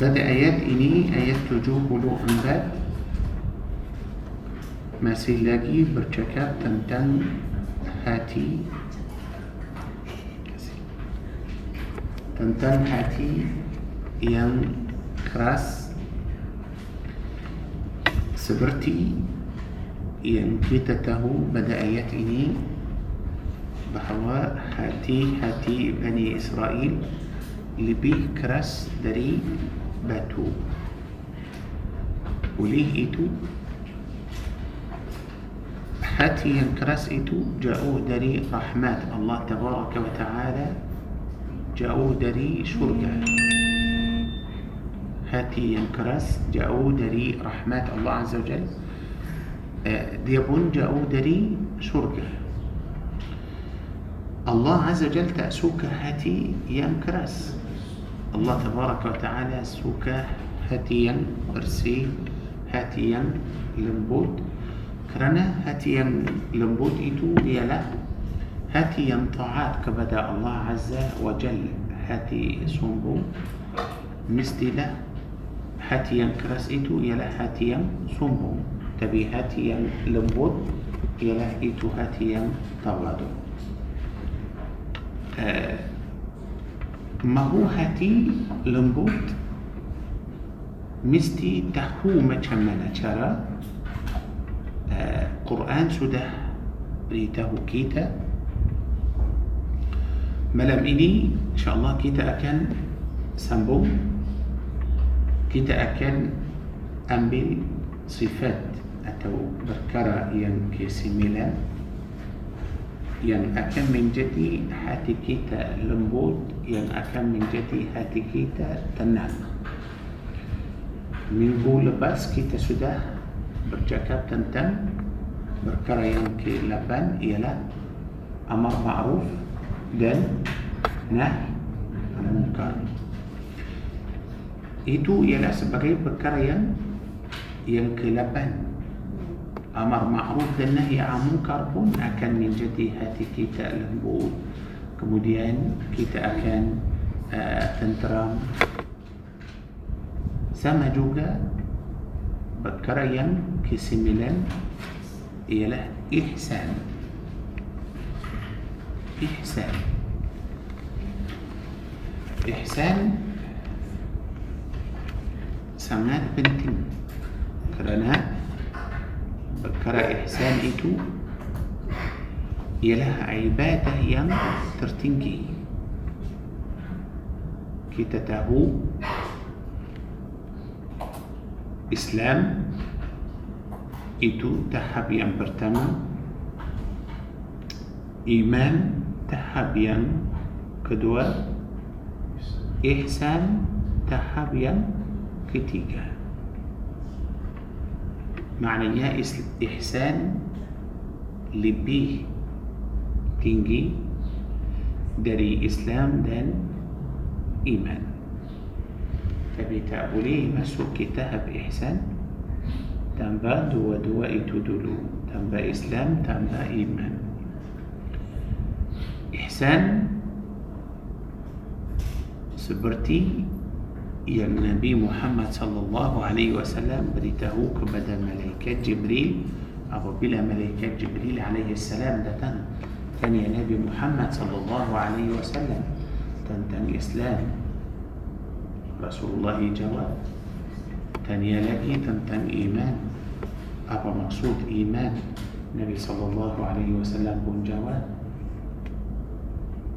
pada ayat ini ayat 74 masih lagi bercakap tentang hati. Tentang hati yang keras seperti yang kita tahu pada ayat ini bahawa hati-hati Bani Israel lebih keras dari batu oleh itu hati yang keras itu jauh dari رحمات الله تبارك وتعالى. jauh dari syurga hati yang keras jauh dari رحمات الله عز وجل. آه، dia pun jauh dari syurga الله عز وجل tak suka. hati yang keras الله تبارك وتعالى suka hati yang bersih hati yang lembut kerana hati yang lembut itu dialah hati yang taat kepada الله عز وجل. hati sombong mestilah. hati yang keras itu ialah hati yang sombong tapi hati yang lembut ialah itu hati yang tawaduk آه، mahu hati lembut tahu macam mana cara؟ آه، قرآن sudah cerita kita malam ini إن شاء الله kita akan sambung كيتا أكن أمبل صفات أتو بركرة ين كيسي ميلا ين أكن من جدي حاتي كيتا لنبوت yang akan menjadi hati kita tenang. Minggu lepas kita sudah bercakap tentang perkara yang ke-8 ialah amar ma'ruf dan nahi munkar. Itu ialah sebagai perkara yang yang ke-8 amar ma'ruf dan nahi munkar pun akan menjadi hati kita lembut kemudian kita akan uh, tenteram. Sama juga perkara yang ke-9 ialah ihsan. Ihsan. Ihsan sangat penting kerana perkara ihsan itu ialah ibadah yang tertinggi. Kita tahu Islam itu tahap yang pertama. Iman tahap yang kedua. Ihsan tahap yang ketiga. Maknanya ihsan lebih tinggi dari Islam dan iman tapi tak boleh masuk tahap ihsan tanpa dua-dua itu dulu tanpa Islam tanpa iman ihsan seperti yang Nabi Muhammad sallallahu alaihi wasallam beritahu kepada malaikat Jibril apabila malaikat Jibril alaihi salam datang كان نبي محمد صلى الله عليه وسلم. تنتمي إسلام. رسول الله جواب. كان لكي تنتمي إيمان. أبا مقصود إيمان. نبي صلى الله عليه وسلم كون جواب.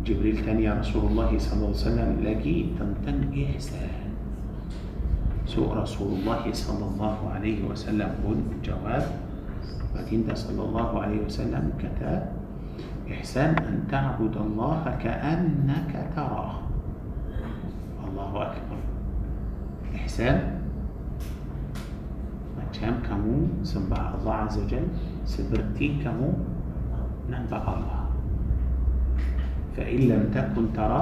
جبريل كان تنيا رسول الله صلى الله عليه وسلم لكي تنتمي إحسان. سوء رسول الله صلى الله عليه وسلم كون جواب. فكنت صلى الله عليه وسلم كتاب إحسان أن تعبد الله كأنك تراه. الله أكبر. إحسان. أتشام كمو سبع الله عز وجل سبرتي كمو نبع الله فإن لم تكن ترى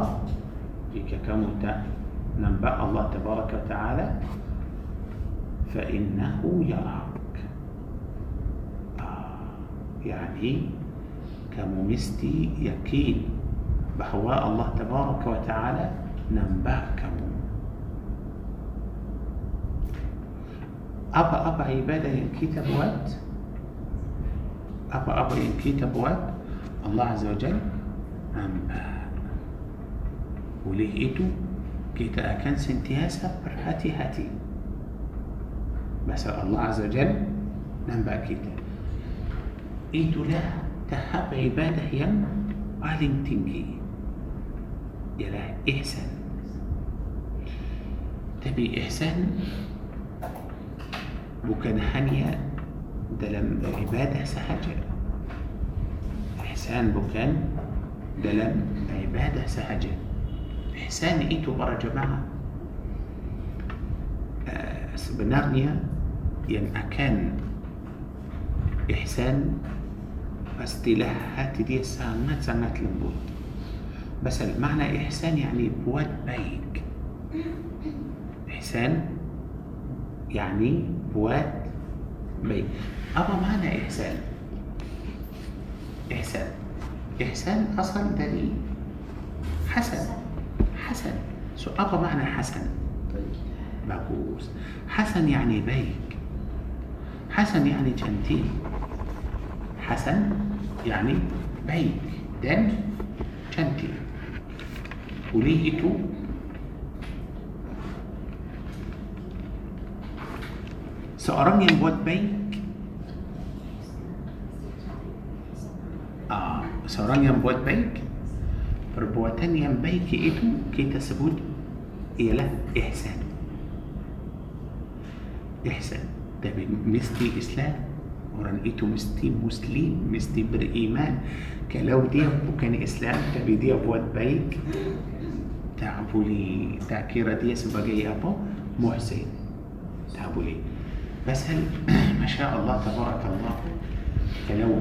فيك كمو ننبع الله تبارك وتعالى فإنه يراك يعني كمومستي يكيل bahawa الله تبارك وتعالى nampak apa-apa عبادة yang kita buat. apa-apa yang kita buat. الله عز وجل nampak oleh itu? kita akan sentiasa berhati-hati sebab الله عز وجل nampak kita. لها tahap ibadah yang paling tinggi ialah ihsan tapi ihsan bukan hanya dalam ibadah sahaja ihsan bukan dalam ibadah sahaja ihsan itu para jemaah uh, sebenarnya yang akan ihsan pastilah hati dia sangat-sangat lembut بس معنى إحسان يعني بواد بايك إحسان يعني بواد بيك أبا معنى إحسان. إحسان. إحسان أصل دليل. حسن. حسن. so apa معنى حسن. bagus حسن يعني baik حسن يعني cantik حسن يعني بعيد then gently وليه to seorang yang buat baik. آه سأرمي البوت بيك. perbuatan yang baik itu kita sebut ialah إحسان. إحسان. dia mesti إسلام kerana itu mesti مسلم mesti beriman kalau dia bukan إسلام tapi dia buat baik. tak boleh kita kira dia sebagai orang محسن. tak boleh. بس هل ما شاء الله تبارك الله كلو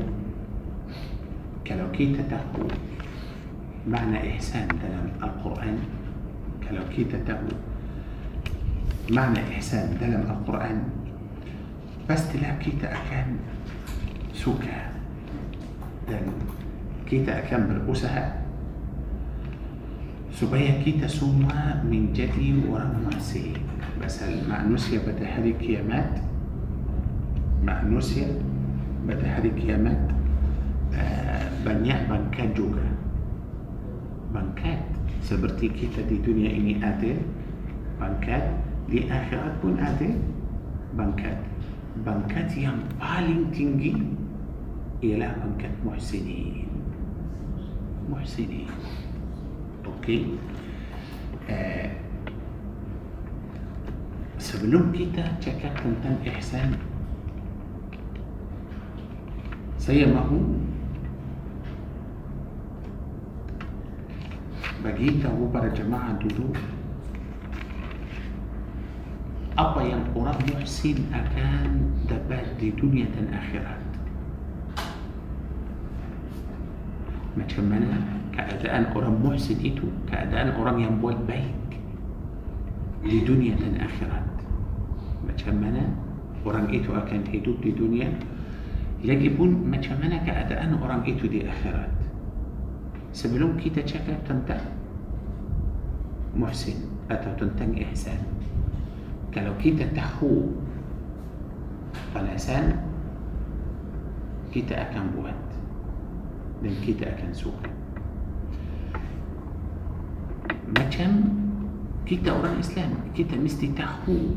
كلو كي تتقو معنى إحسان دلم القرآن. كلو كي تتقو معنى إحسان دلم القرآن. Akan suka dan kita akan berusaha supaya kita semua menjadi orang muhsin pasal manusia pada hari kiamat manusia pada hari kiamat uh, banyak bangkat juga bangkat seperti kita di dunia ini ada bangkat di akhirat pun ada bangkat bangkat yang paling tinggi ialah bangkat muhsinin. Muhsinin. Okey. Uh, sebelum kita cakap tentang ihsan saya mahu bagi tahu para jemaah dulu apa yang orang muhsin akan dapat di dunia dan akhirat macam mana keadaan orang muhsin itu keadaan orang yang buat baik di dunia dan akhirat macam mana orang itu akan hidup di dunia pun macam mana keadaan orang itu di akhirat sebelum kita cakap tentang muhsin atau tentang ihsan kalau kita tahu balasan kita akan buat dan kita akan suka macam kita orang Islam kita mesti tahu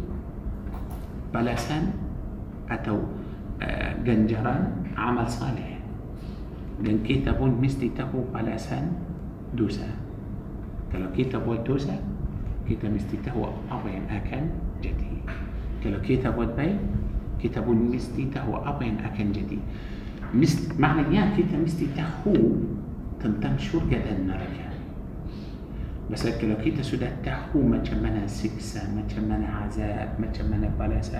balasan atau uh, ganjaran amal salih dan kita pun mesti tahu balasan dosa kalau kita buat dosa kita mesti tahu apa yang akan قلت له كتاب وتبي كتاب مستي تهو أبين أكن جدي. مس معنى يا كتاب مستي تهو تنتم شو قد النرجع بس قلت له كتاب سودا تهو ما كمان سكسة ما كمان عذاب ما كمان بلاس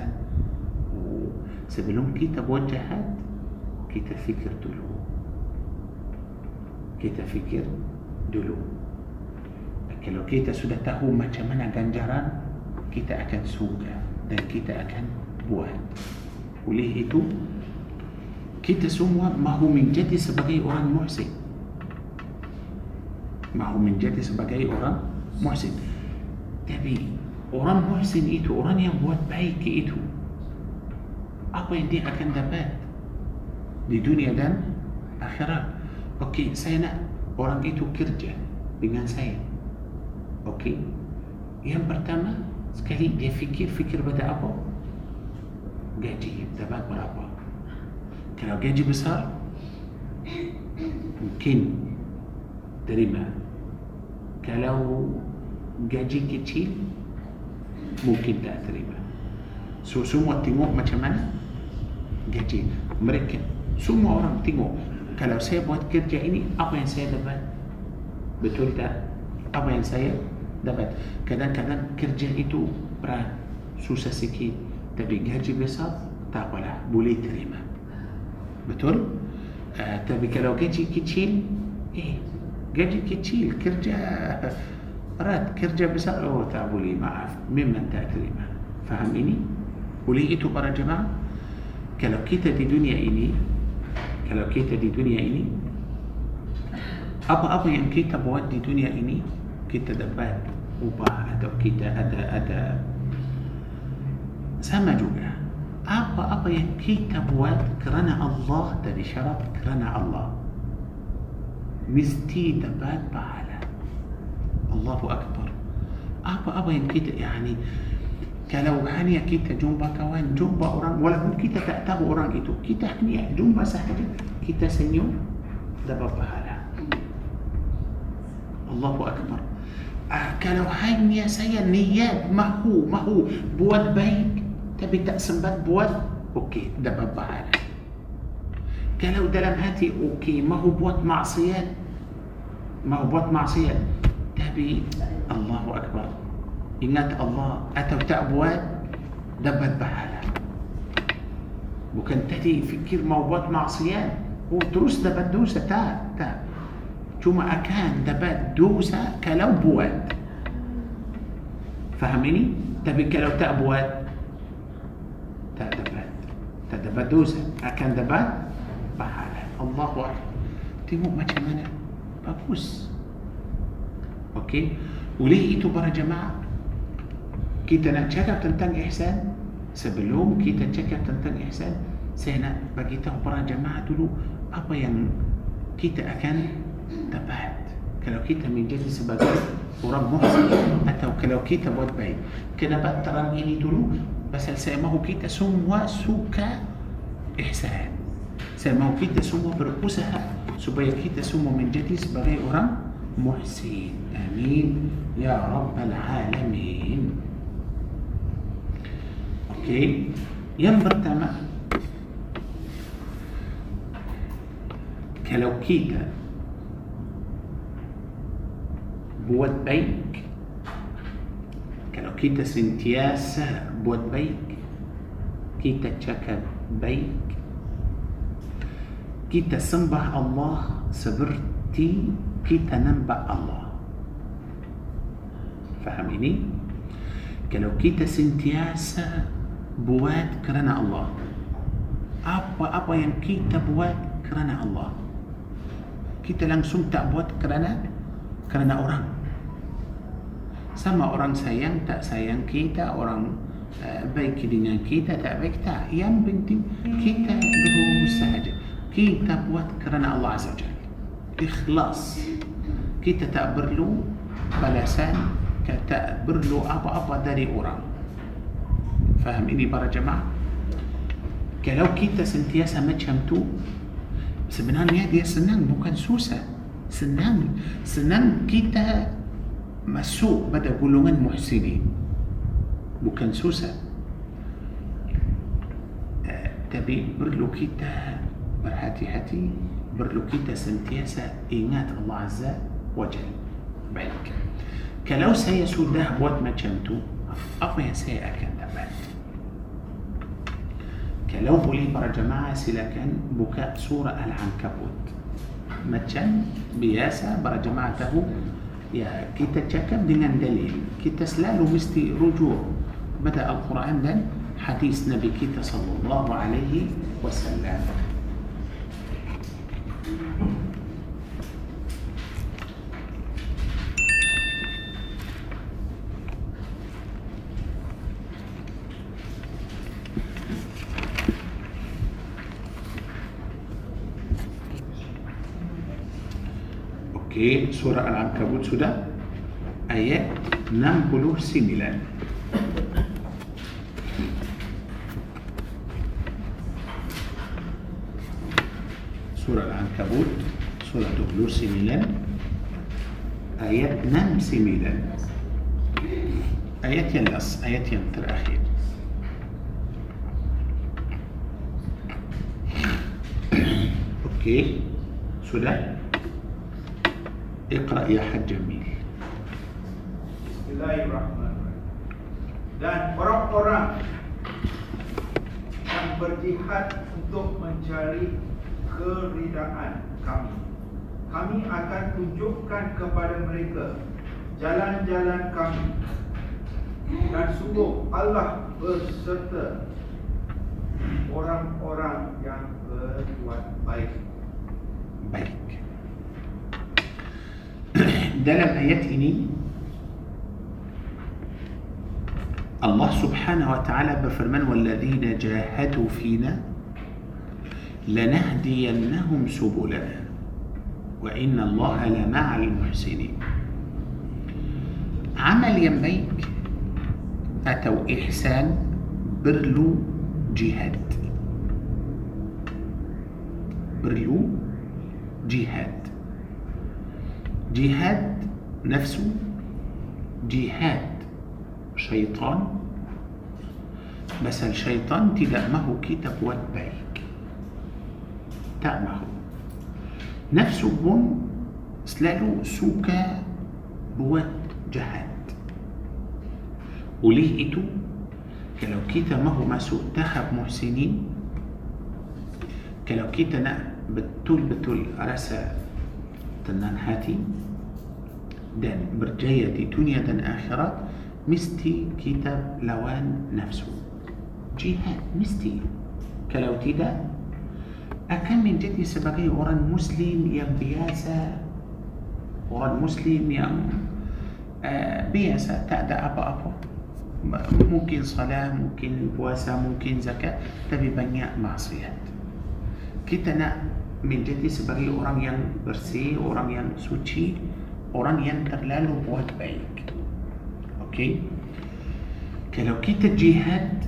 سبلون كتاب وجهت كتاب فكر دلو. كتاب فكر دلو. لكن لو كيتا سودا تهو ما كمان جنجران كيتا أكن سوقة. Dan kita akan buat Oleh itu, kita semua mahu menjadi sebagai orang muhsin mahu menjadi sebagai orang muhsin tapi orang muhsin itu orang yang buat baik itu apa yang dia akan dapat di dunia dan akhirat. Okey, saya nak orang itu kerja dengan saya. Okey. Yang pertama, sekali dia fikir fikir pada apa? Gaji dapat berapa? Kalau gaji besar, mungkin terima. Kalau gaji kecil, mungkin tak terima. So semua tengok macam mana gaji mereka. Semua orang tengok kalau saya buat kerja ini apa yang saya dapat. Betul tak? Apa yang saya dapat. Kadang-kadang kerja itu berat, susah sikit. Tapi gaji besar, tak apalah, boleh terima. Betul? Uh, tapi kalau gaji kecil, eh, gaji kecil, kerja berat, kerja besar, oh tak boleh, maaf. Memang tak terima. Faham ini? Oleh itu para jemaah, kalau kita di dunia ini, kalau kita di dunia ini, apa-apa yang kita buat di dunia ini, kita dapat ubah atau kita ada ada sama juga apa-apa yang kita buat kerana Allah dari syarat kerana Allah mesti dapat pahala Allahu Akbar apa-apa yang kita yani kalau hanya kita jumpa kawan jumpa orang walaupun kita tak tahu orang itu kita hanya jumpa sahaja kita senyum dapat pahala Allahu Akbar كانوا هاي يا سيا نياب ما هو ما هو بود بيك تبي تقسم بات بود أوكي دبا بعد قالوا دلم هاتي أوكي ما هو بوت معصيات ما هو بوت معصيات تبي الله اكبر ينات الله اتو تابوات دبت بحالها وكان تاتي فكر موبات معصيات هو دروس دبت دروس تا تا چوما اکان دبا دوسا کلو بواد. فهمینی؟ دبی کلو تا بواد. تا دبات تا دبا دوسا الله اکبر تیمو ما چه بابوس أوكي؟ oleh itu para جماعة؟ kita nak cakap tentang إحسان sebelum kita nak cakap tentang إحسان sila bagi kita para جماعة dulu apa yang kita akan dapat. kalau kita menjadi sebagai seorang محسن atau kalau kita buat baik kena faham ini dulu. supaya sama kita semua suka إحسان. sama kita semua berusaha supaya kita semua menjadi sebagai seorang محسن. آمين. يا رب العالمين. okay. yang pertama. kalau kita buat baik. kalau kita sentiasa buat baik. kita cakap baik. kita sembah الله seperti. kita nampak الله. فهميني؟ kalau kita sentiasa buat kerana الله. apa-apa yang kita buat kerana الله. kita langsung tak buat kerana الله kerana orang. Sama orang sayang tak sayang kita. Orang uh, baik dengan kita tak baik tak yang penting kita berusaha saja. Kita buat kerana Allah Azza wa ikhlas. Kita tak perlu balasan kita perlu apa-apa dari orang. Faham ini para jemaah? Kalau kita sentiasa macam tu sebenarnya dia senang bukan susah senang senang kita masuk pada golongan muhsinin bukan susah uh, tapi perlu kita berhati-hati perlu kita sentiasa ingat Allah Azza wa Jal baik kalau saya sudah buat macam tu apa yang saya akan dapat kalau boleh para jemaah silakan buka surah Al-Ankabut macam biasa para jemaah tahu ya kita cakap dengan dalil kita selalu mesti rujuk pada Al-Quran dan hadis Nabi kita sallallahu alaihi wasallam Okey, سورة العنكبوت سودا أي نامبلو سيميلا سورة العنكبوت سورة دوغلو سيميلان أي نام سيميلان. آيات ينلص آيات ينتر أخير. أوكي سودا Iqra ya حج Jamil. dan orang-orang yang berjihad untuk mencari keridaan kami. Kami akan tunjukkan kepada mereka jalan-jalan kami. Dan sungguh Allah berserta orang-orang yang berbuat baik. Baik. دلم آيات إني الله سبحانه وتعالى بفرمان والذين جاهدوا فينا لنهدينهم سبلنا. وإن الله لمع المحسنين. عمل يميك أتوا إحسان برلو جهاد. برلو جهاد. جهاد نفسه جهاد شيطان مثل شيطان تدأمه كتاب وتبارك تأمه نفس بون سلالو سوكا buat جهاد. oleh itu kalau kita mahu masuk tahap محسنين. kalau kita nak betul-betul rasa tenang hati. dan berjaya dunia dan akhirat. mesti kita lawan نفسه. جهاد mesti. kalau tidak. akan menjadi sebagai orang مسلم yang biasa orang Muslim yang ah, biasa tak ada apa-apa mungkin solat mungkin puasa mungkin zakat. tapi banyak maksiat. kita nak menjadi sebagai orang yang bersih orang yang suci. orang yang selalu buat baik okey? kalau kita jihad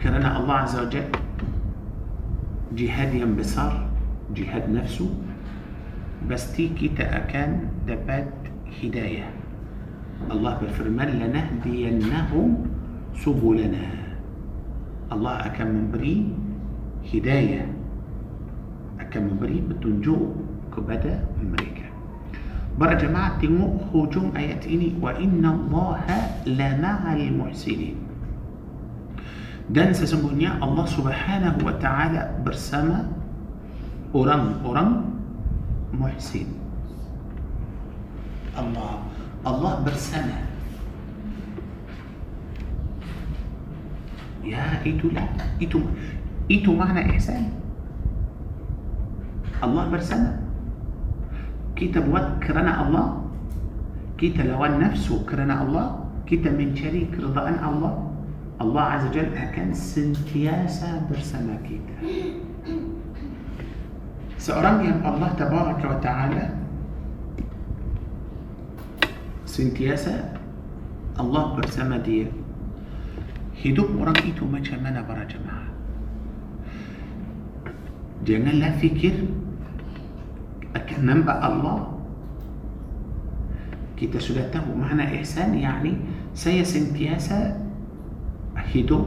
kerana الله عز وجل جهاد ينبصر جهاد نفسه بس تي كيت اكان دبات هداية. الله بفرمان لنهدينهم سبلنا. الله اكان مبري هداية. اكان مبري بتنجو كبدا أمريكا. Jemaah tengok hujung ayat ini wa inna allaha la ma'al muhsinin dan sesungguhnya Allah Subhanahu wa taala bersama orang-orang muhsin Allah Allah bersama ya itulah itu itu makna ihsan Allah bersama كتاب وكرنا الله كتاب لو النفس وكرنا الله كتاب من شريك رضا أن الله. الله عز وجل أكن سنتياسا برسما كتاب سأرام الله تبارك وتعالى. سنتياسة الله برسما دي هدوب ورام إيتو ما برا جماعة. جنال لا فكر لكن ننبأ الله؟ كده سودات معنى إحسان يعني سيا سنتياسا هيدو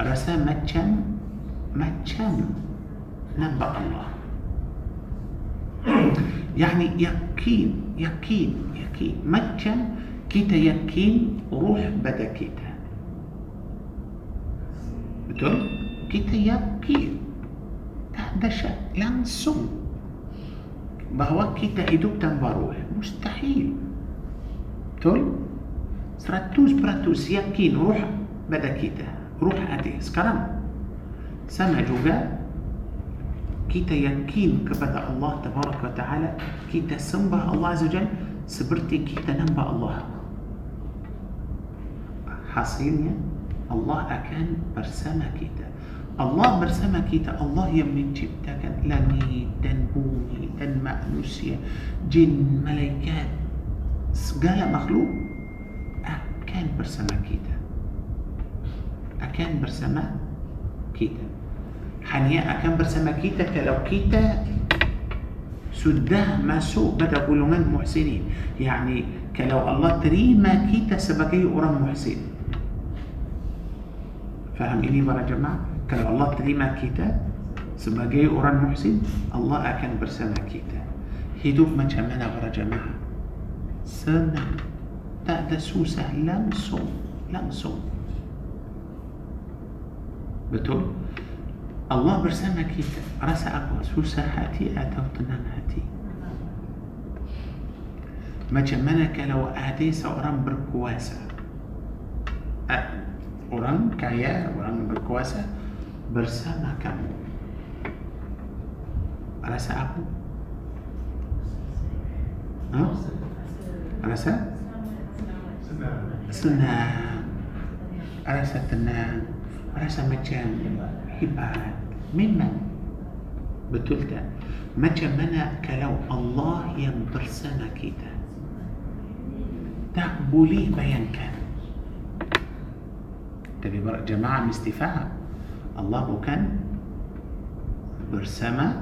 رسا ماتشم ماتشم نبا الله؟ يعني يقين يقين يقين. ماتشم كيتا يقين روح بدا كيتا بتقول كيتا يقين. تهدشا ينسون bahawa kita hidup tanpa ruh mustahil. Betul? 100% yakin ruh pada kita ruh ada sekarang sama juga kita yakin kepada Allah Tabaraka Ta'ala kita sembah Allah Azza Jal seperti kita nampak Allah. Hasilnya Allah akan bersama kita Allah bersama kita Allah yang menciptakan langit dan bumi dan manusia, jin, malaikat, segala makhluk akan bersama kita. Akan bersama kita. Hanya akan bersama kita kalau kita sudah masuk pada golongan muhsinin. Yani kalau Allah terima kita sebagai orang muhsin. Faham ini para jemaah? Kalau Allah terima kita sebagai orang muhsin, Allah akan bersama kita. Hidup macam mana para jemaah? Senang. Tak ada susah langsung. Langsung. Betul? Allah bersama kita. Rasa apa? Susah hati atau tenang hati? Macam mana kalau ada seorang berkuasa? Ah, orang kaya, orang berkuasa bersama kamu. Rasa apa? Ha? Rasa? Senang. Rasa tenang. Rasa macam hebat. Memang. Betul tak? Macam mana kalau Allah yang bersama kita? Tak boleh bayangkan. Tapi jemaah mesti faham. Allah bukan bersama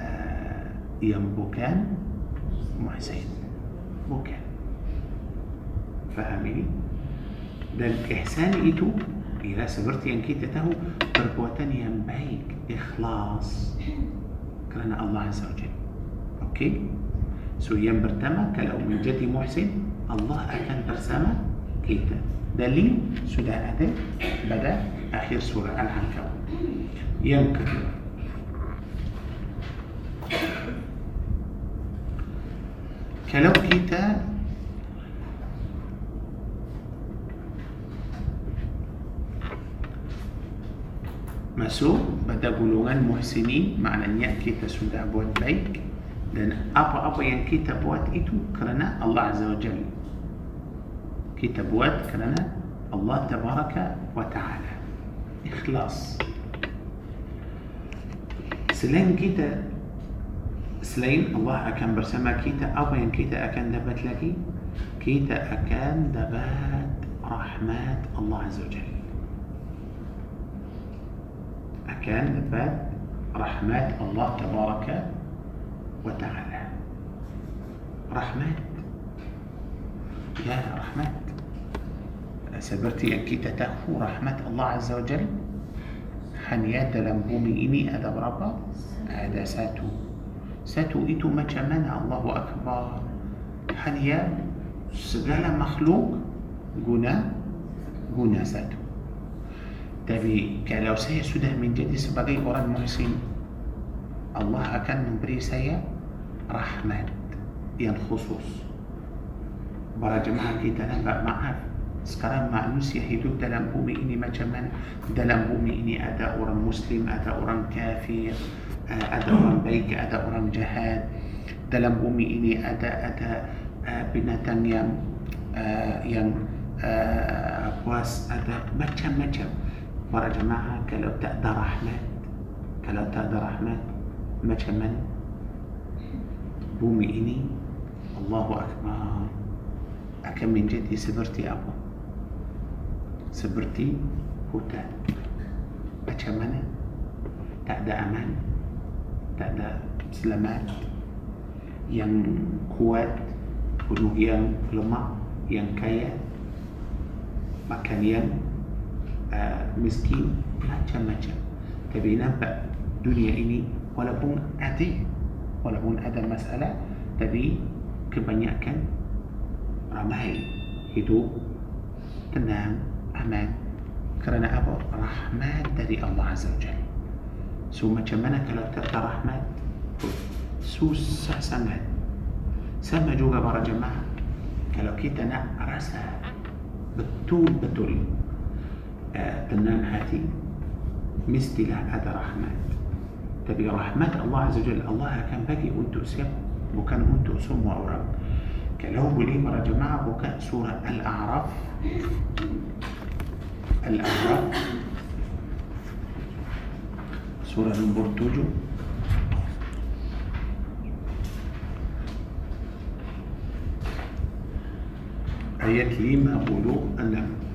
uh, yang bukan muhsin. Bukan. Faham ini? Dan ihsan itu ialah seperti yang kita tahu perbuatan yang baik, ikhlas kerana Allah Azza wa Jalla. Okey? So yang pertama kalau menjadi muhsin, Allah akan bersama kita. Dalil sudah ada pada akhir surah Al-Ankabut. Yang kedua, kalau kita masuk pada golongan muhsinin maknanya kita sudah buat baik dan apa-apa yang kita buat itu kerana Allah Azza wa Jalla kerana Allah Tabaraka wa Ta'ala ikhlas selain kita selain Allah akan bersama kita apa yang kita akan dapat lagi kita akan dapat rahmat Allah Azza wa Jalla akan dapat rahmat Allah Tabaraka wa Ta'ala rahmat ya rahmat سبرتي أنكي تتأخو رحمة الله عز وجل؟ حنيا دلم بومي إني أدب ربا؟ هذا ساتو. ساتو إتو مجمنا الله أكبر. حنيا سجل مخلوق؟ جنا جنا ساتو. تبي كلاو سيا سودا من جدي سبقي قرآن محسن الله أكن نبري سيا رحمة ين خصوص برا جماعة كي تنبأ معاه sekarang manusia hidup dalam bumi ini macam mana? Dalam bumi ini ada orang muslim ada orang kafir ada orang baik ada orang jahat. Dalam bumi ini ada ada binatang yang yang puas ada macam-macam. Para jemaah kalau tak ada rahmat kalau tak ada rahmat macam mana? Bumi ini Allahu Akbar akan menjadi seperti apa seperti hutan. Macam mana? Tak ada aman. Tak ada selamat. Yang kuat gunung yang lemah yang kaya makan yang uh, miskin macam-macam. Tapi nampak dunia ini walaupun ada walaupun ada masalah tapi kebanyakan ramai hidup tenang aman kerana apa? rahmat dari Allah Azza wa Jalla so macam mana kalau tak ada rahmat susah sangat sama juga para jemaah kalau kita nak rasa betul-betul uh, tenang hati mestilah ada rahmat tapi rahmat Allah Azza wa Jalla Allah akan bagi untuk siapa bukan untuk semua orang kalau boleh para jemaah buka surah Al-A'raf الأعراف. سورة نمبر 7 ayat 56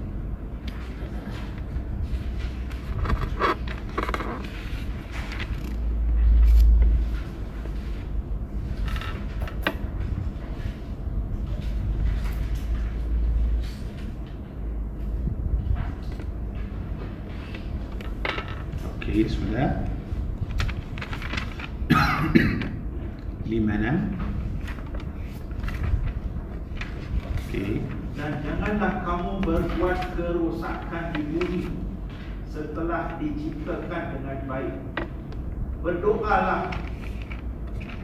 merosakkan di bumi setelah diciptakan dengan baik. Berdoalah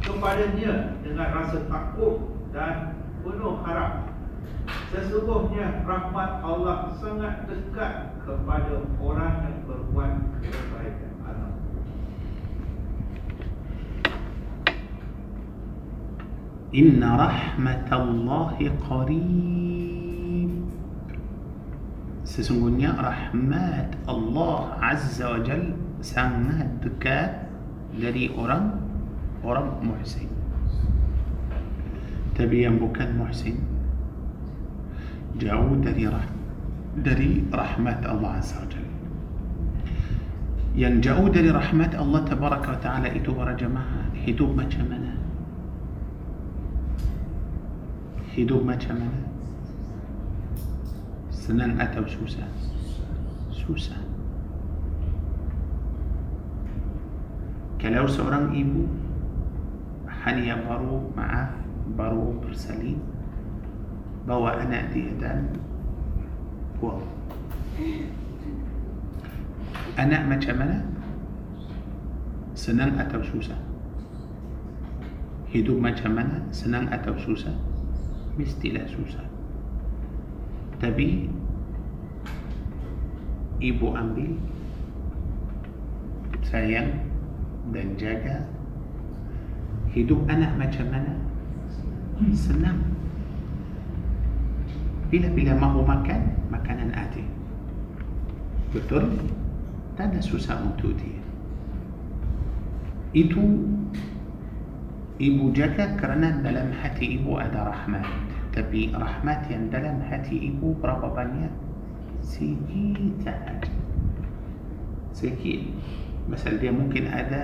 kepadanya dengan rasa takut dan penuh harap. Sesungguhnya rahmat Allah sangat dekat kepada orang yang berbuat kebaikan Allah. Inna rahmatallahi qarib Sesungguhnya rahmat Allah Azza wa Jal sangat dekat dari orang orang muhsin. Tapi yang bukan muhsin jauh dari rah dari rahmat Allah Azza wa Jal. Yang jauh dari rahmat Allah Tabaraka wa Ta'ala itu para jemaah hidup macam mana? hidup macam mana? Senang atau susah? Susah. Kalau seorang ibu hanya baru maaf baru bersalin bawa anak dia dan buang. Anak macam mana? Senang atau susah? Hidup macam mana? Senang atau susah? mestilah susah. Tapi ibu ambil sayang dan jaga hidup anak macam mana? Senang. Bila-bila mahu makan makanan ada betul? Tak ada susah untuk dia. Itu ibu jaga kerana dalam hati ibu ada rahmat tapi rahmat yang dalam hati ibu berapa banyak sahaja sikit Masal dia mungkin ada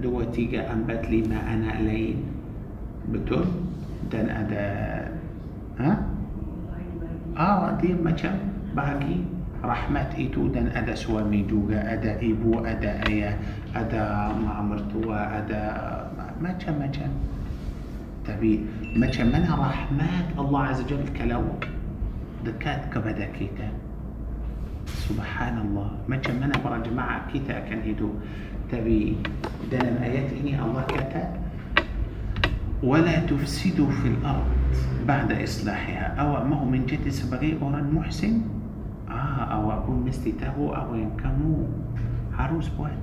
dua, tiga, empat, lima anak lain betul dan ada ha? ah dia macam bahagi rahmat itu dan ada suami juga ada ibu ada ayah ada mertua ada macam-macam تبي ما كمنا رحمات الله عز وجل كلوك دكات كبدا كيتا سبحان الله ما كمنا برا جماعة كيتا كان هدو تبي دلم آيات إني الله كتا. ولا تفسدوا في الأرض بعد إصلاحها. أو ما هو من جد سبغي أوران محسن؟ آه أو أقول مثلي أو ينكمو عروس بوان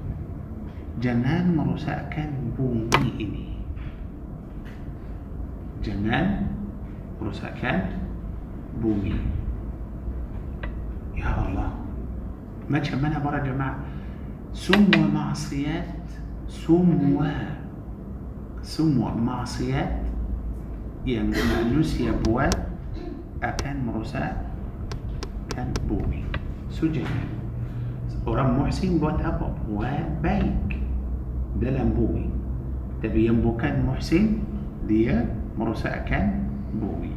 جنان مروسا كان بومي إني. جنان ورساكان بومي. يا الله. ما تشمنها برا جماعة. سموا معصيات سموا سموا معصيات. يعني نسي بوا أكان مرساء كان بومي. سجن. ورم محسن بوت أبو وبيك. دلم بومي. تبي ينبو كان محسن؟ ديال مروساء كان بوي.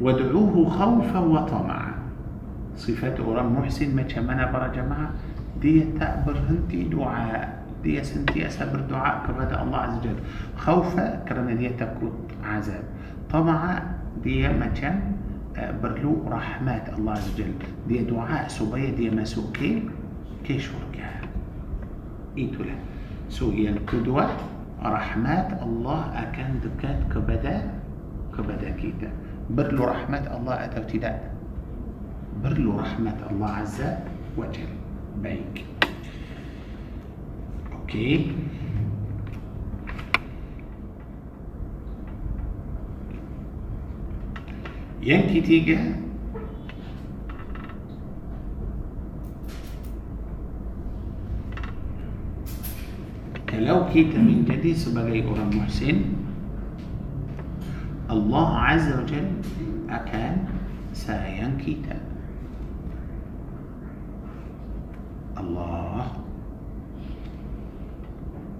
وادعوه خوفا وطمعا. صفات أورام محسن ما كمان برا جماعة. دي تأبر هنتي دعاء. دي سنتي أسبر دعاء كبدا الله عز وجل. خوفا kerana dia takut azab. طمعا dia macam mana perlu rahmat الله عز وجل. dia doa supaya dia masuk ke syurga itulah so yang kedua rahmat الله akan dekat kepada kepada kita. perlu rahmat الله atau tidak perlu rahmat الله عز وجل. baik. أوكي. ينتي تيجي kalau kita menjadi sebagai orang muhsin Allah Azza wa Jal akan sayang kita. Allah.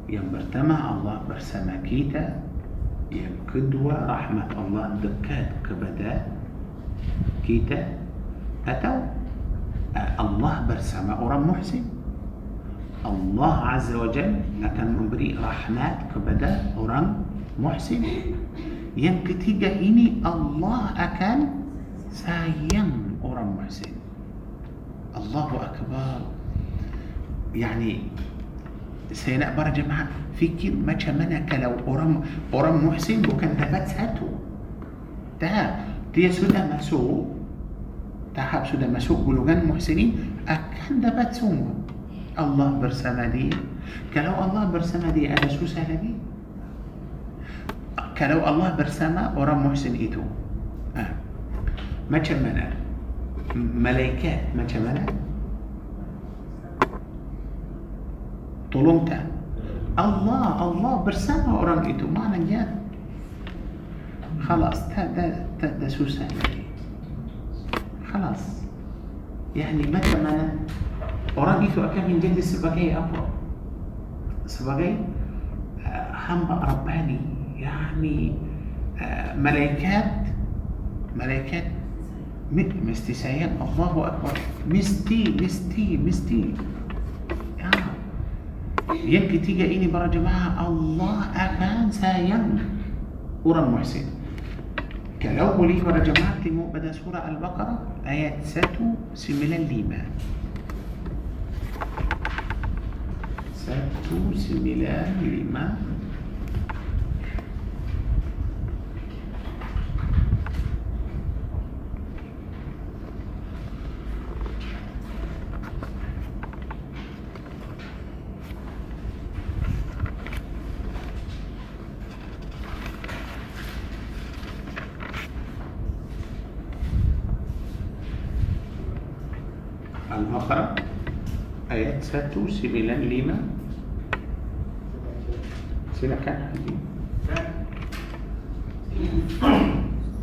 Yang pertama Allah bersama kita. Yang kedua rahmat Allah dekat kepada kita. Atau Allah bersama orang muhsin Azza wa Jal akan memberi rahmat kepada orang muhsin yang ketiga ini Allah akan sayang orang muhsin Allahu Akbar يعني saya nak para jemaah fikir macam mana kalau orang orang muhsin bukan dapat satu dah dia sudah masuk tahap sudah masuk golongan muhsinin akan dapat semua الله برسمة دي كلو الله برسمة دي أنا شو سهلني كلو الله برسمة ورا محسن إيتو. آه. ما كمنا ملايكة ما كمنا طلمته الله الله برسمة ورا إيتو. ما نجاة. خلاص تا تا تا سهلني خلاص. يعني ما كمنا orang itu akan menjadi sebagai apa sebagai uh, hamba Rabbani يعني uh, malaikat malaikat mesti sayang Allahu Akbar mesti mesti mesti ya. yang ketiga ini para jemaah Allah akan sayang orang muhsin kalau boleh para jemaah tengok pada surah Al-Baqarah ayat 195 12 ميلاد الإمام المقرأ آيات ساتو ميلان لِمَا dan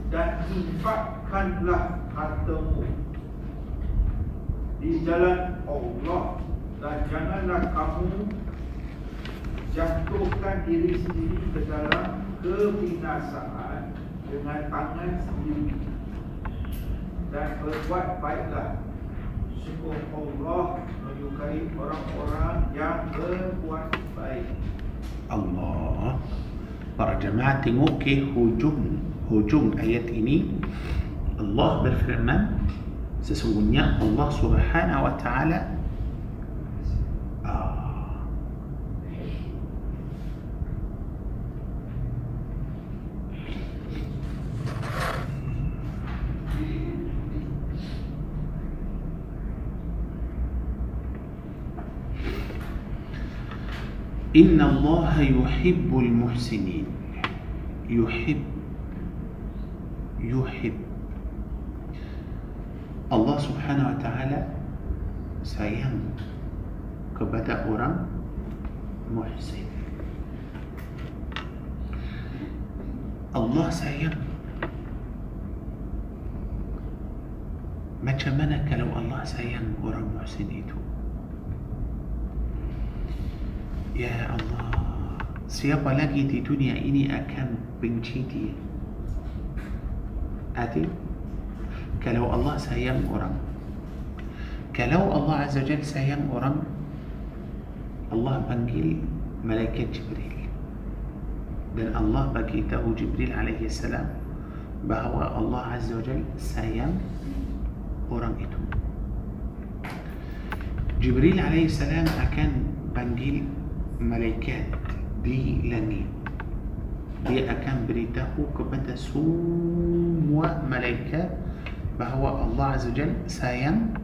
dan infakkanlah hartamu di jalan Allah dan janganlah kamu jatuhkan diri sendiri ke dalam kebinasaan dengan tangan sendiri. Dan berbuat baiklah. Sungguh Allah menyukai orang-orang yang berbuat baik Allah para jemaah tengok ke hujung hujung ayat ini Allah berfirman sesungguhnya Allah subhanahu wa ta'ala ah, إن الله يحب المحسنين. يحب. يحب. الله سبحانه وتعالى sayang kepada orang محسن الله sayang macam mana kalau الله sayang orang محسن itu Allah Siapa lagi di dunia ini akan benci dia Adil Kalau Allah sayang orang Kalau Allah Azza Jal sayang orang Allah panggil Malaikat Jibril Dan Allah bagi tahu Jibril alaihi salam Bahawa Allah Azza Jal sayang orang itu Jibril alaihi salam akan panggil malaikat di langit. Dia akan beritahu kepada semua malaikat bahawa Allah Azza Jal sayang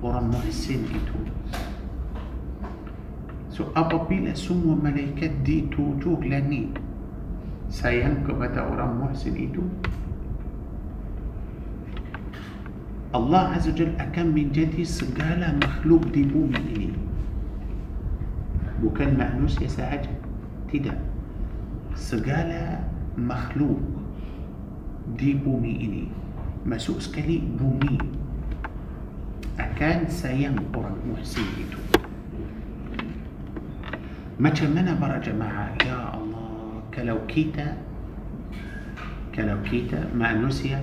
orang muhsin itu. So apabila semua malaikat di tujuh langit sayang kepada orang muhsin itu Allah Azza Jal akan menjadi segala makhluk di bumi ini وكان مأنوس يا ساعتها كده سجالة مخلوق. دي بومي إني. مسوس كلي بومي. أكان سيان قرن محسيته ما تمنى برا جماعة. يا الله. كلو كيتا. كلو كيتا. ما نسي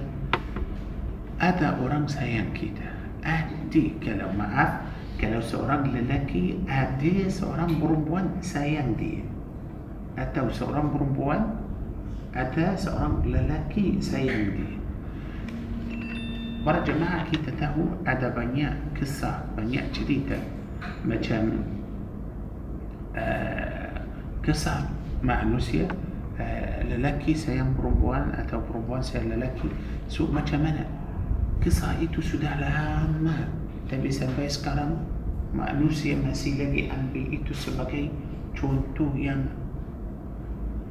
أدا أورام سيان كيتا. أدي كلو ما أفت kalau seorang lelaki ada seorang perempuan sayang dia atau seorang perempuan ada seorang lelaki sayang dia para jemaah kita tahu ada banyak kisah banyak cerita macam uh, kisah manusia uh, lelaki sayang perempuan atau perempuan sayang lelaki so macam mana kisah itu sudah lama tapi sampai sekarang manusia masih lagi ambil itu sebagai contoh yang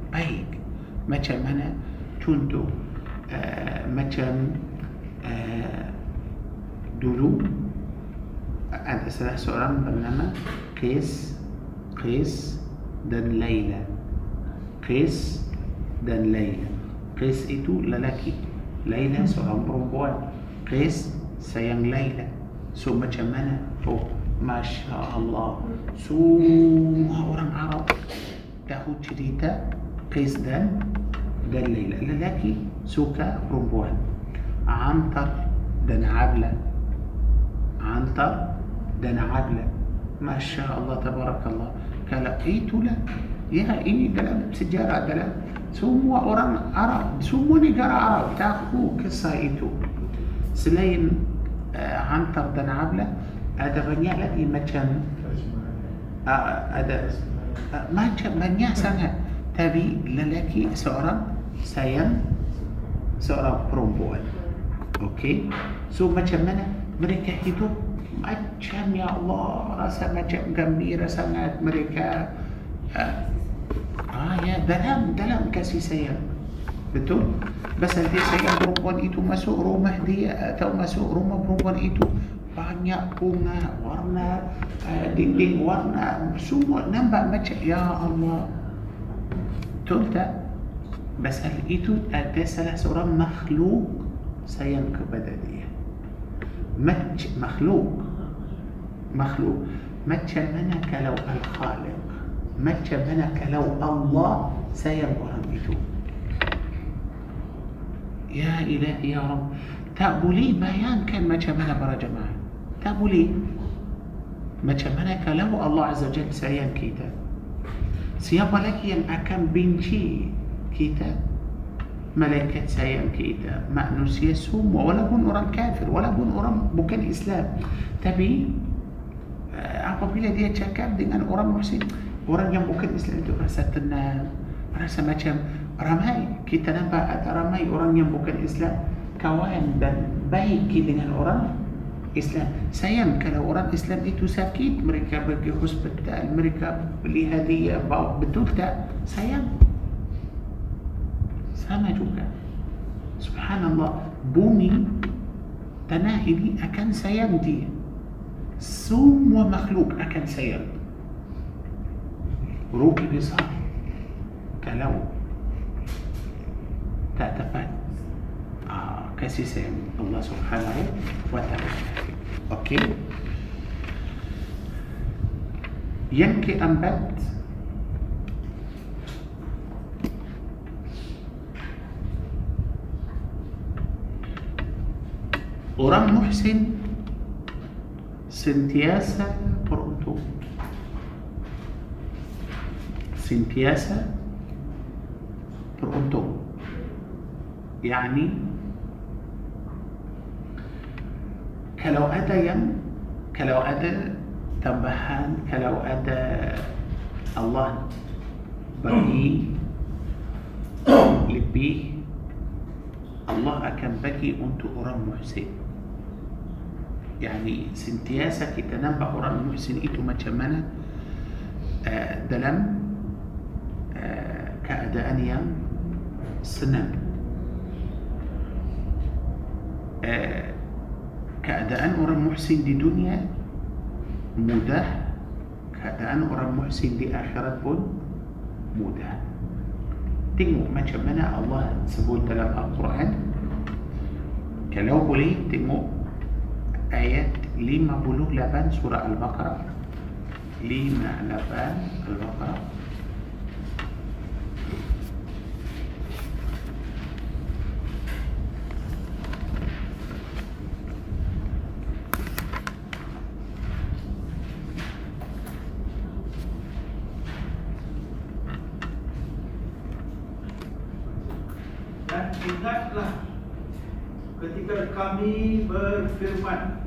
baik. Macam mana? Contoh uh, macam uh, dulu ada salah seorang bernama Qais Qais dan Laila. Qais dan Laila. Qais itu lelaki. Laila seorang perempuan. Qais sayang Laila ثم جمانا فوق. ما شاء الله. سوم أورام عرب. تاخو تريتا قيس دان دان ليلة لكي سوكا ربوان عنتر. دان عبلة عنتر. دان عبلة ما شاء الله تبارك الله. كلا ايتو لا يا إني دلا سجارة دلا سومو أورام عرب. سوموني قرأ عرب. تاخو كسا ايتو سليم آه، عنتر دن عبلة هذا بنيا لدي إيه ما كان؟ آه، آه، ما كان بنيا سنة. تبي للكي سورا سيم سورا برومبول. أوكي؟ سو ما كان منا مريكا هيدو ما كان يا الله رسا ما كان جميرة سنة مريكا آه يا دلم دلم كاسي سيم betul bas nanti sayang perempuan itu masuk rumah dia atau masuk rumah perempuan itu banyak bunga warna uh, dinding warna semua nampak macam ya Allah betul tak pasal itu ada salah seorang makhluk sayang kepada dia Mac, makhluk makhluk macam mana kalau Al-Khaliq macam mana kalau Allah sayang orang itu يا إلهي يا رب. تأبولي بيان كان ما شمنا برا جماعة. تأبولي ما شمنا كلو الله عز وجل سعيان كيتا. سيابا لك يم أكم بنتي كيتا. ملكة سيام كيتا. مأنوس يسوع ولا بون أرام كافر ولا بون أرام بكن إسلام. تبي آه، أبا بلا دي تشكاب دي أن أرام محسن. أرام يم بكن إسلام. تبرسات النام رسمة ramai kita nampak ada ramai orang yang bukan Islam kawan dan baik dengan orang Islam sayang kalau orang Islam itu sakit mereka pergi hospital mereka beli hadiah bawa betul tak sayang sama juga subhanallah bumi tanah ini akan sayang dia semua makhluk akan sayang rugi besar kalau sayang Allah Subhanahu wa taala. Okey. Yang keempat Orang muhsin sentiasa beruntung sentiasa beruntung يعني كلو أتى يم كلو أدا تبهان كلو أتى الله بقي لبي الله أكن بكي أنت أرام محسن. يعني سنتياسك تنبع أرام محسن إيتو ما جمنا آه، دلم آه يم أنيا keadaan orang muhsin di dunia mudah keadaan orang muhsin di akhirat pun mudah tengok macam mana Allah sebut dalam Al-Quran kalau boleh tengok ayat 58 surah Al-Baqarah 58 Al-Baqarah ingatlah ketika kami berfirman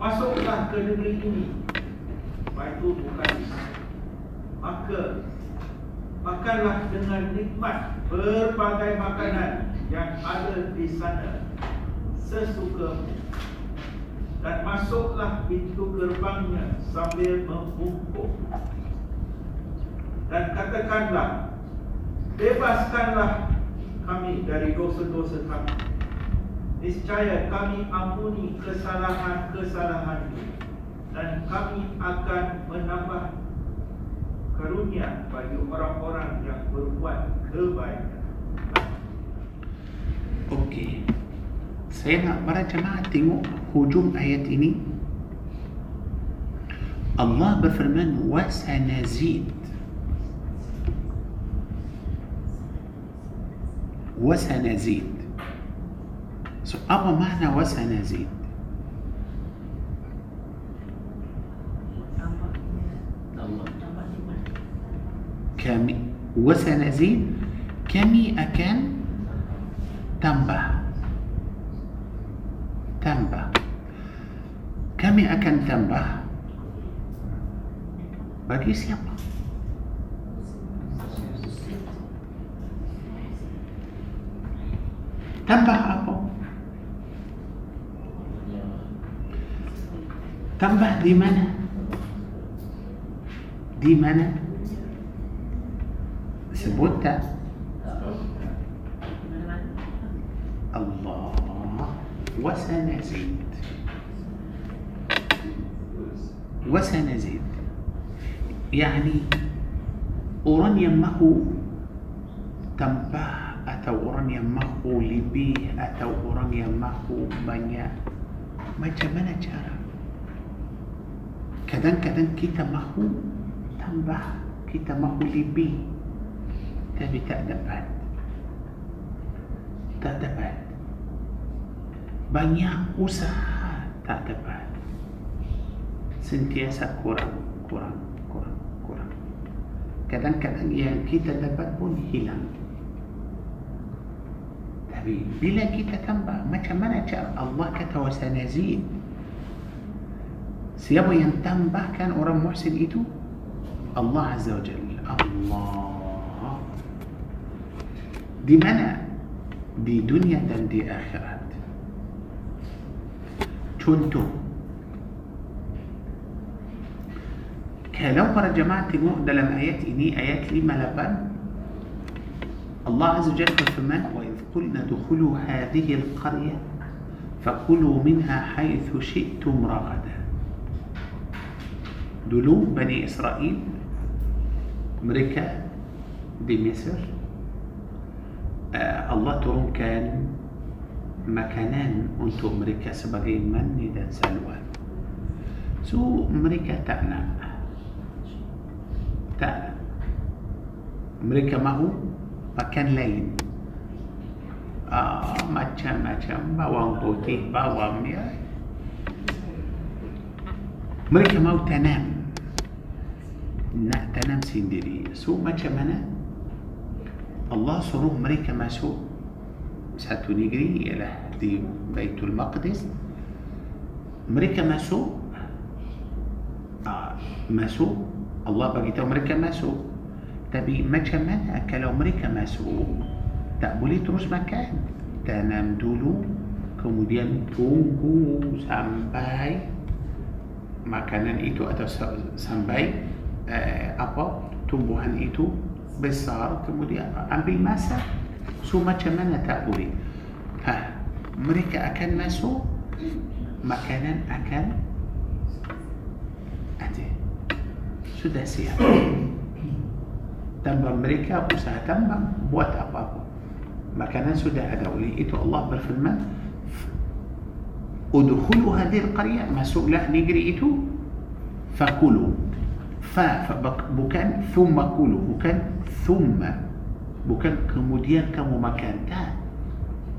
Masuklah ke negeri ini. Baitul Muqaddis Maka Makanlah dengan nikmat berbagai makanan yang ada di sana sesukamu dan masuklah pintu gerbangnya sambil membungkuk. Dan katakanlah bebaskanlah kami dari dosa-dosa kami niscaya kami ampuni kesalahan-kesalahan dan kami akan menambah karunia bagi orang-orang yang berbuat kebaikan Okey. Saya nak para jemaah tengok hujung ayat ini. Allah berfirman wasanazid. وسنزيد. أما معنى وسنزيد. وسنزيد؟ كمي أكن تنبه. تنبه. كمي أكن تنبه. باقي سيبقى تم بخ أبو تم بخ دي منا دي منا سبوتا الله وسنزيد. وسنزيد. يعني أورانيا ماهو تنبه. Atau orang yang mahu lebih atau orang yang mahu banyak. Macam mana cara? Kadang-kadang kita mahu tambah kita mahu lebih tapi tak dapat. Tak dapat. Banyak usaha tak dapat. Sentiasa kurang kurang kurang kurang. Kadang-kadang yang kita dapat pun hilang أبي بلا كي تكمبا ما كمانا الله كتوسنزين سيابا ينتمبا كان أورام محسن إيتو الله عز وجل. الله. دي منا دي دنيا دن دي آخرة چونتو كلو برا جماعة مؤدلم آيات إني آيات لي ملبا الله عز وجل في المنوى قلنا ادخلوا هذه القرية فكلوا منها حيث شئتم رغدا. دلو بني إسرائيل أمريكا دي مصر آه الله ترون كان مكانان. أنتو أمريكا سبقي من دان سلوى. سو أمريكا تعنى. تعنى. أمريكا ما هو؟ مكان لين. Uh, macam-macam bawang putih bawang ya mereka mahu tanam nak tanam sendiri so macam mana Allah suruh mereka masuk satu negeri ialah di Baitul Maqdis mereka masuk uh, masuk Allah bagi tahu mereka masuk tapi macam mana kalau mereka masuk tak boleh terus makan. Tanam dulu kemudian tunggu sampai makanan itu atau sampai uh, apa tumbuhan itu besar kemudian ambil masa. So macam mana tak boleh? Ha, mereka akan masuk makanan akan ada. Sudah siap. Tambang mereka usaha tambang buat apa-apa makan sudah ada lagi itu الله berfirman ادخلوا هذه القرية. masuklah negeri. itu فكلوا. ف bukan ثم كلوا. bukan ثم. bukan kemudian kamu makan. tak.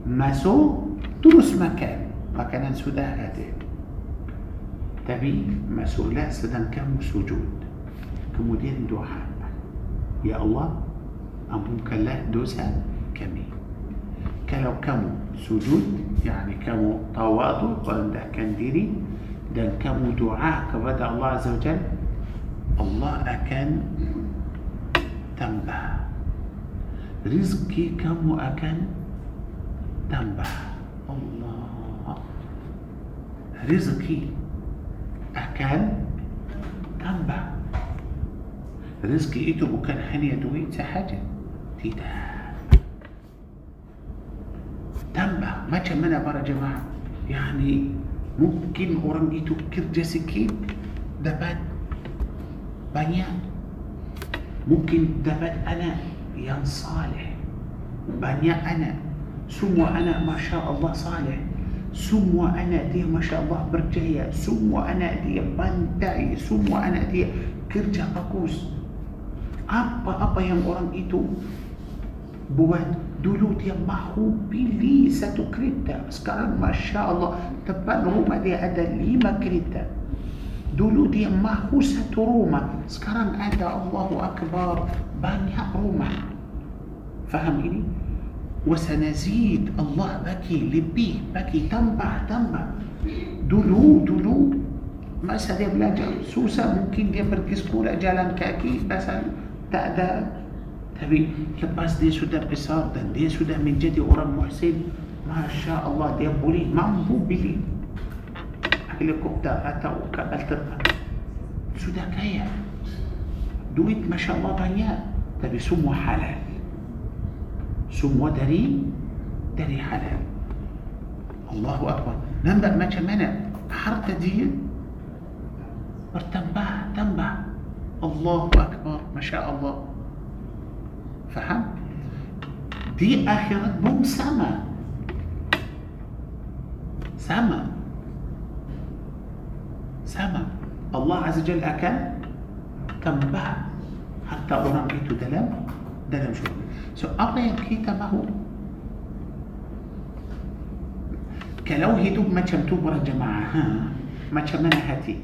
masuk terus makan. makan sudah ada. tapi masuklah sedang kamu sujud. kemudian doa يا الله أم كلا دوسا كمين. كانوا كامو سجود يعني كامو تواضع قال ده كان ديري ده كمو دعاء كبدا الله عز وجل. الله أكان تنبه. رزقي كامو أكان تنبه. الله. رزقي أكان تنبه. رزقي إتو بكن حنية دوي حاجة تدار tambah macam mana para jemaah yani mungkin orang itu kerja sikit dapat banyak mungkin dapat anak yang saleh banyak anak semua anak masya Allah saleh semua anak dia masya Allah berjaya semua anak dia pandai semua anak dia kerja bagus apa-apa yang orang itu buat dulu dia mahu pilih satu kereta. Sekarang Masya Allah tempat rumah dia ada lima kereta. Dulu dia mahu satu rumah. Sekarang ada Allahu Akbar banyak rumah. Faham ini? Wasanazid Allah bagi lebih bagi tambah tambah. Dulu dulu masa dia belajar susah mungkin dia pergi sekolah jalan kaki pasal tak ada tapi lepas dia sudah besar dan dia sudah menjadi orang muhsin Masya Allah dia boleh mampu beli helikopter atau kapal terbang sudah kaya duit Masya Allah banyak tapi semua halal semua dari dari halal Allahu Akbar nampak macam mana harta dia bertambah tambah Allahu Akbar Masya Allah فهمت؟ دي آخرة مو سما سما سما الله عز وجل أكل تنبع حتى أرام إيتو دلم دلم شو سو أبي يمكي تمهو كلو هيدوب ما تشمتو برا جماعة ها ما تشمنا هاتي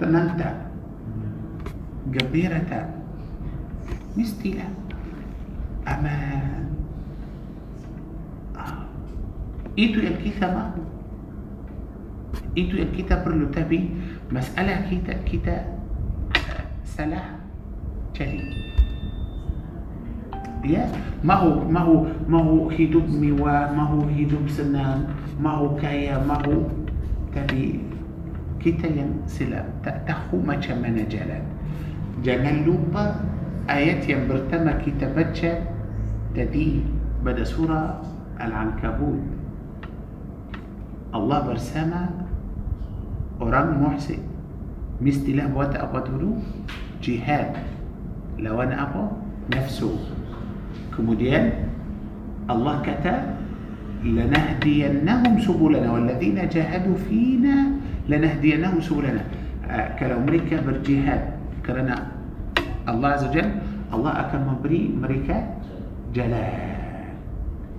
تنمتا قبيرتا aman ah. itu yang kita mahu itu yang kita perlu tapi masalah kita kita salah jadi ya mahu mahu mahu hidup mewah mahu hidup senang mahu kaya mahu tapi kita yang silap tak tahu macam mana jalan jangan lupa آيات يمبرتما كتابتشا تدي بدأ سورة العنكبوت. الله برسما أوران محسن. مستي له بوات أبادولو جهاد. لو أنا أبو نفسه. كموديان الله كتب لنهدينهم سبلنا. والذين جاهدوا فينا لنهدينهم سبلنا. آه، كلو أمريكا برجهاد كرنا Allah Azza Jal Allah akan memberi mereka jalan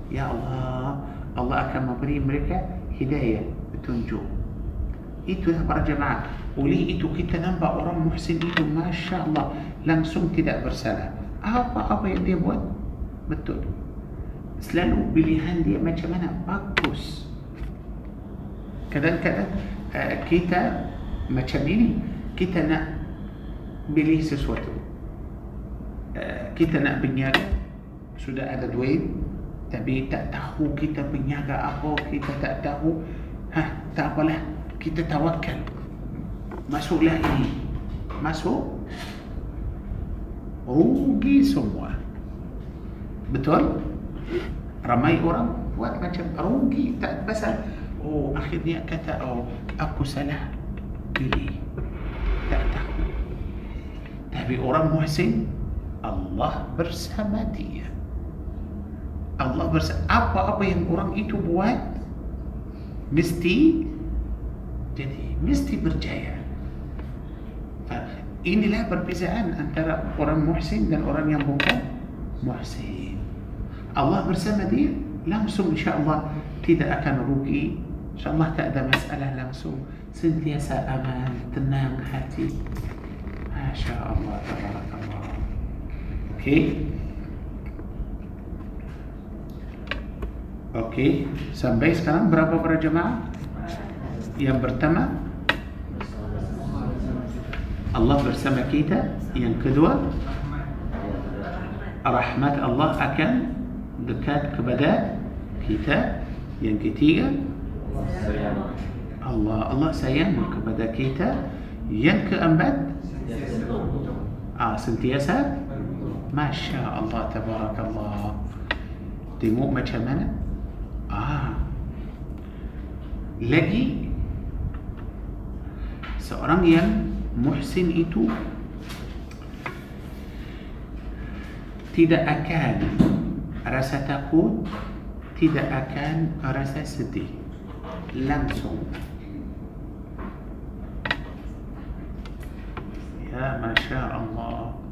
Ya Allah Allah akan memberi mereka hidayah petunjuk. Itulah para jemaah oleh itu kita nampak orang muhsin itu Masya Allah langsung tidak bersalah. Apa-apa yang dia buat betul. Selalu pilihan dia macam mana bagus. Kadang-kadang uh, kita macam ini kita nak pilih sesuatu kita nak berniaga sudah ada duit tapi tak tahu kita berniaga apa kita tak tahu. Ha tak apalah kita tawakal masuklah ini. Masuk. Rugi semua. Betul? Ramai orang buat macam rugi tak pasal oh akhirnya kata oh aku salah pilih. Tak tahu. Tapi orang muhsin Allah bersama dia. Allah bersama apa-apa yang orang itu buat mesti jadi mesti berjaya. Inilah perbezaan antara orang muhsin dan orang yang bukan muhsin. Allah bersama dia langsung insyaAllah tidak akan rugi. insyaAllah tak ada masalah langsung. Sentiasa aman tenang hati. Masya Allah Tabarakallah Okey. Okey. Sampai sekarang berapa para jemaah? Yang pertama? Allah bersama kita. Yang kedua? Rahmat Allah akan Dekat kepada kita. Yang ketiga? Allah Allah sayang kepada kita. Yang keempat? Ah, sentiasa Masya Allah Tabarakallah Tengok macam mana Ah Lagi Seorang yang Muhsin itu Tidak akan Rasa takut Tidak akan rasa sedih Langsung Ya Masya Allah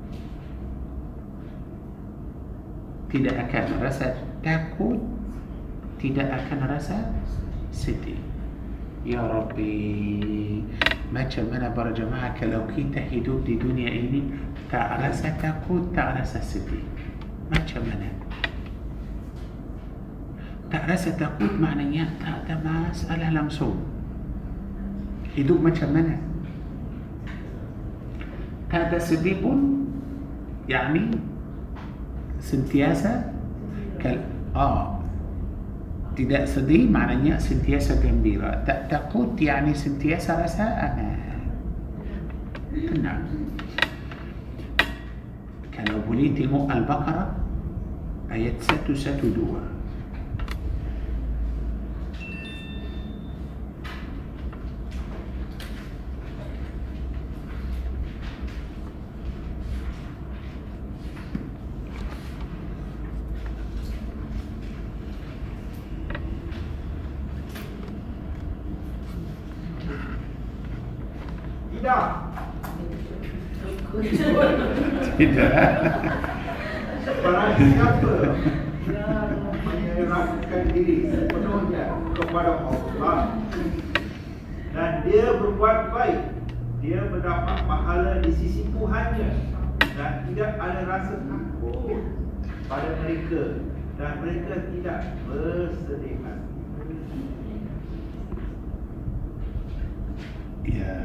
Tidak akan rasa takut Tidak akan rasa sedih. Ya Rabbi Macam mana para jemaah Kalau kita hidup di dunia ini Tak rasa takut Tak rasa sedih? Macam mana? Tak rasa takut maknanya Tak ada masalah langsung. Hidup macam mana? Tak ada sedih pun yakni سنتياسا كال آه تداء سدي معنى سنتياسا جنبيرا تقوت يعني سنتياسا رساء نعم كالابولين مؤ البقره ايات ساتو ساتو دور mereka dan mereka tidak bersedih hati. Ya.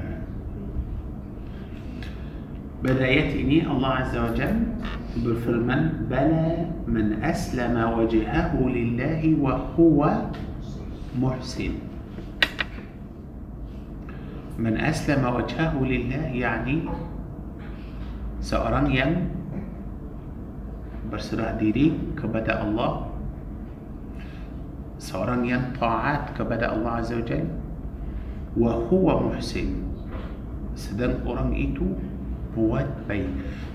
Pada ayat ini Allah Azza wa Jal berfirman Bala man aslama wajhahu lillahi wa huwa muhsin Man aslama wajhahu lillah yani seorang yang berserah diri kepada Allah. Seorang yang taat kepada Allah azza wajal wa huwa muhsin. Sedang orang itu buat baik.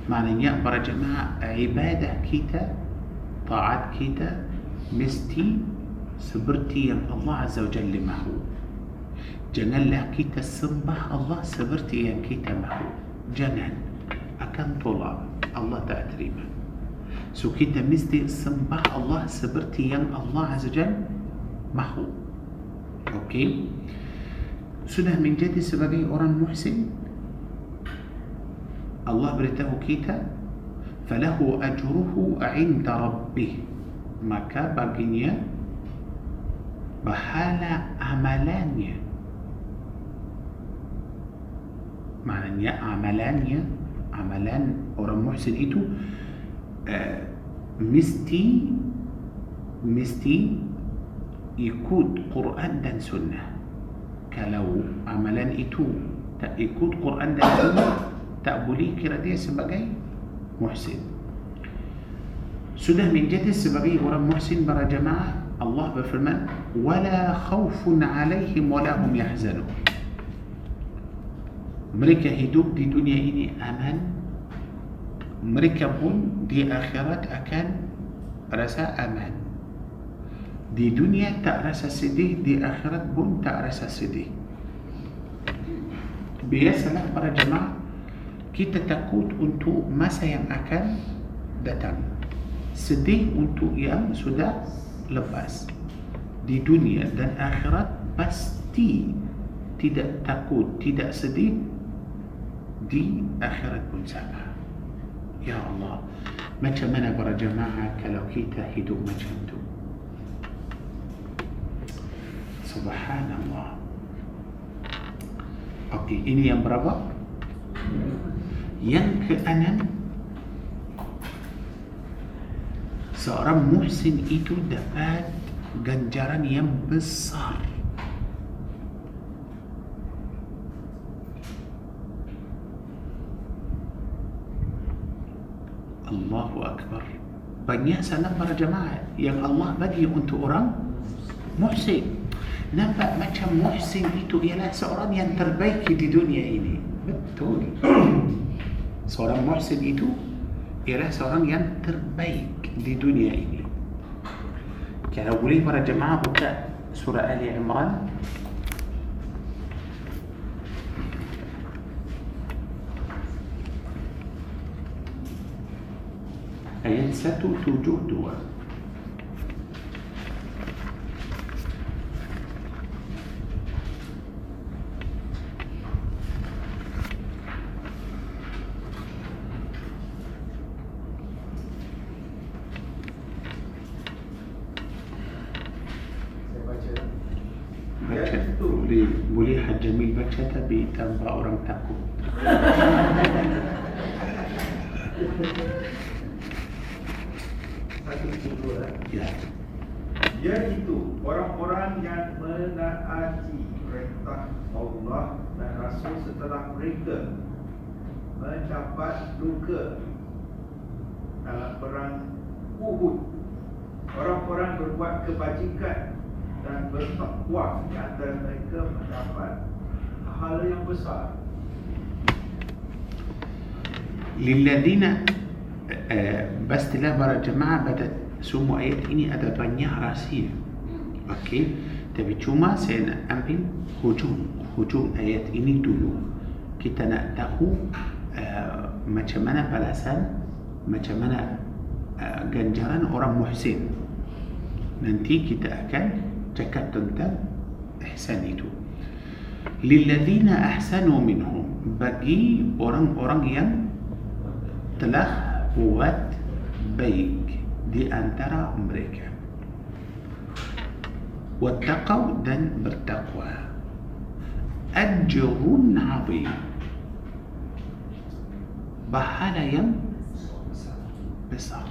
Maknanya para jemaah ibadah kita taat kita mesti seperti yang Allah azza wajal mahu. Janganlah kita sembah Allah seperti yang kita mahu. Jangan. Akan tolak. Allah tak terima. So kita mesti sembah Allah seperti yang Allah Azza Jalla mahu okay sudah menjadi sebagai orang muhsin Allah beritahu kita falahu ajruhu 'inda rabbih maka baginya pahala amalannya maknanya amalannya amalan orang muhsin itu uh, mesti mesti ikut Quran dan Sunnah. Kalau amalan itu tak ikut Quran dan Sunnah tak boleh kira dia sebagai muhsin. Sudah menjadi sebagai orang muhsin para jemaah Allah berfirman wala khawfun alaihim wala hum yahzanun. Mereka hidup di dunia ini aman mereka pun di akhirat akan rasa aman. Di dunia tak rasa sedih di akhirat pun tak rasa sedih. Biasalah para jemaah kita takut untuk masa yang akan datang. Sedih untuk yang sudah lepas. Di dunia dan akhirat pasti tidak takut tidak sedih di akhirat pun sama يا الله. macam mana para jemaah kalau kita hidup macam itu سبحان الله. okey ini yang berapa? yang keenam? seorang محسن itu dapat جنجران ينبصر الله أكبر بنيا سلام برا جماعة يعني الله بدي أنت أرام محسن نبا ما كان محسن يتو يلا سأرام ينتربيك دي دنيا إني بتقول سأرام محسن يتو يلا سأرام ينتربيك دي دنيا إني كان أولي برا جماعة بكاء سورة آل عمران ayat 172 Saya baca. baca Ayat itu. Allah dan Rasul setelah mereka mendapat luka dalam perang Uhud. Orang-orang berbuat kebajikan dan bertakwa di antara mereka mendapat pahala yang besar. للذين آه، بس تلاقي برا الجماعة بدأت semua ayat ini ada banyak rahsia Okey Tapi cuma saya nak ambil hujung Hujung ayat ini dulu. Kita nak tahu uh, Macam mana balasan Macam mana uh, ganjaran orang muhsin. Nanti kita akan cakap tentang ihsan itu. Lilladzina ahsanu minhum Bagi orang-orang yang telah buat baik di antara mereka. Wattaqau dan bertakwa أجر عظيم. بحال يم بسر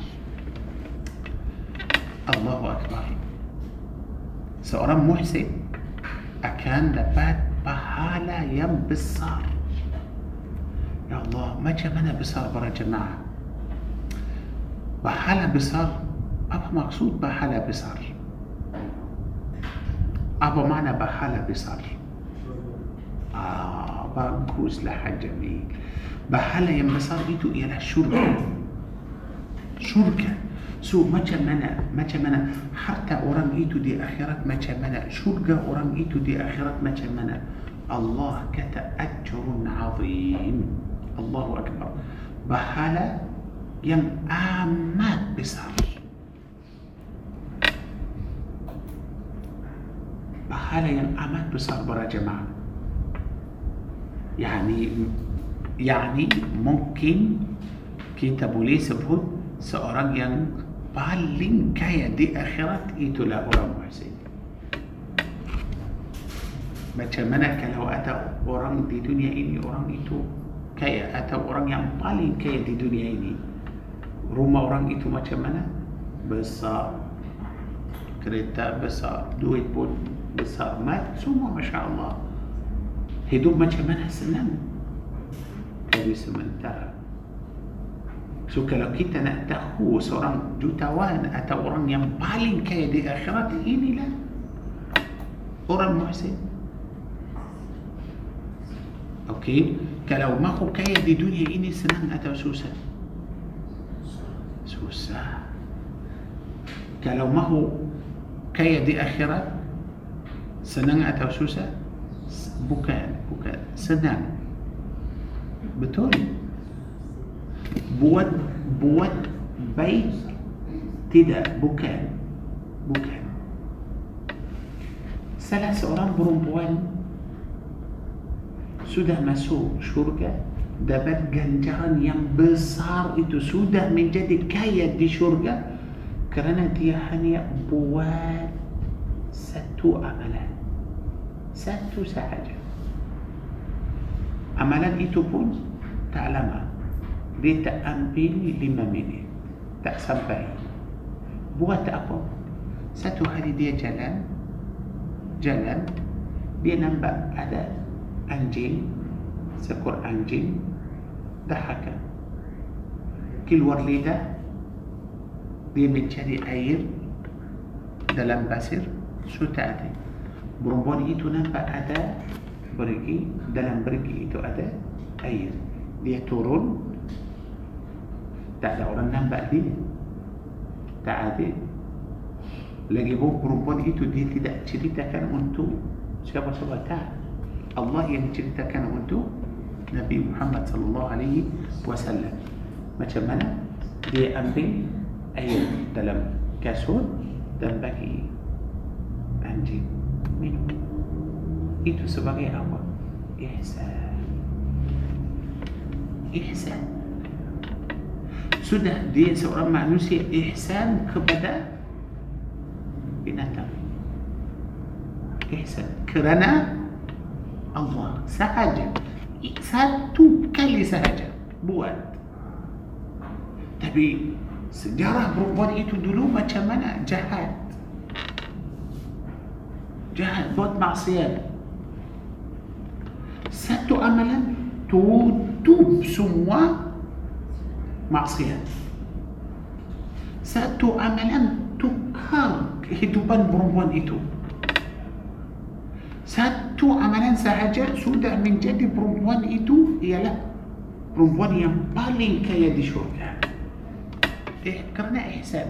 الله أكبر. سأرم محسن. أكان لبات بحال يم بسر يا الله ما جمنا بسر برا جماعة؟ بحال بسر أبا مقصود بحال بسر أبا معنى بحال بسر بقوز لحاجة جميل بحالة يمسار بيتو إيانا شركة شركة سو ما جمنا ما جمنا حتى أورام إيتو دي أخيرات ما جمنا شركة أورام إيتو دي أخيرات ما جمنا الله كتأجر عظيم الله أكبر بحالة يم آمات بسر بحالة يم آمات بسر برا جماعة Yani yani mungkin kita boleh sebut seorang yang paling kaya di akhirat itulah orang muhsin. Macam mana kalau ada orang di dunia ini orang itu kaya atau orang yang paling kaya di dunia ini rumah orang itu macam mana? Besar. Kereta besar duit pun besar. Mat semua masya Allah هيدو ما كمان هسنا هذا يسمى الدرع شو كلو كيت أنا تأخو سوران جو توان أتوران يم بالين كيدي آخرات إني لا أوران محسن أوكي كلو ما خو كيدي دنيا إني سنان أتو سوسا سوسا كلو ما هو كيدي آخرات سنان أتو سوسا سوسا بكاء بكاء سدان بتون بود بود بي تدا بكاء بكاء ثلاث أوران برومبوان سوده مسو شركة dapat ganjaran yang besar itu sudah menjadi kaya di syurga kerana dia hanya buat satu amalan satu sahaja. Amalan itu pun tak lama. Dia tak ambil lima minit. Tak sampai. Buat apa? Satu hari dia jalan jalan dia nampak ada anjing seekor anjing dahaka keluar lidah dia mencari air dalam pasir ada perempuan itu nampak ada pergi dalam pergi itu ada air. Dia turun tak ada orang nampak dia. Tak ada. Lagi pun perempuan itu dia tidak ceritakan untuk siapa-siapa tak. Allah yang ceritakan untuk Nabi Muhammad sallallahu alaihi wasallam. Macam mana? Dia ambil air dalam kasut dan bagi anjing. Itu sebagai apa? Ihsan. Ihsan. Sudah dia seorang manusia ihsan kepada binatang. Ihsan. Kerana Allah sahaja satu kali sahaja buat tapi sejarah perempuan itu dulu macam mana jahat جاهد بوت مع سيان ستو أملا توب سموا مع سيان ستو أملا تكار هدوبان إيه برموان إتو. سأتو أملا سهجا سودا من جد برموان إتو يلا برموان ينبالي كيدي شوكا. إيه، تذكرنا إحساب.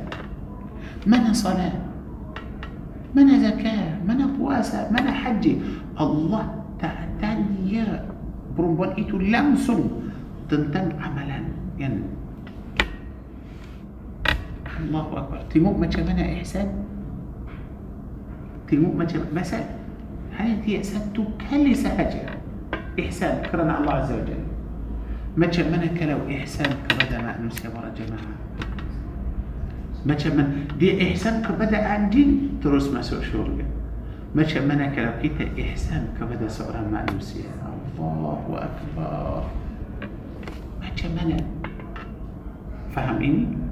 من صلاة. من زكاة؟ من بواسة من حجة الله تعتني. برمبان إتو لمسون تنتن عملا. يعني الله أكبر. تيمو ما تشمنا إحسان. تيمو ما تشمنا بس هل أنت يأسان تكالي سهجة إحسان كرنا الله عز وجل. ما تشمنا كلو إحسان كبدا ما أنسي جماعة. ما من دي احسان كبدا عندي تروس ما سوى شغل ما من كلا كيتا احسان كبدا صغرا مع نفسي الله اكبر ما من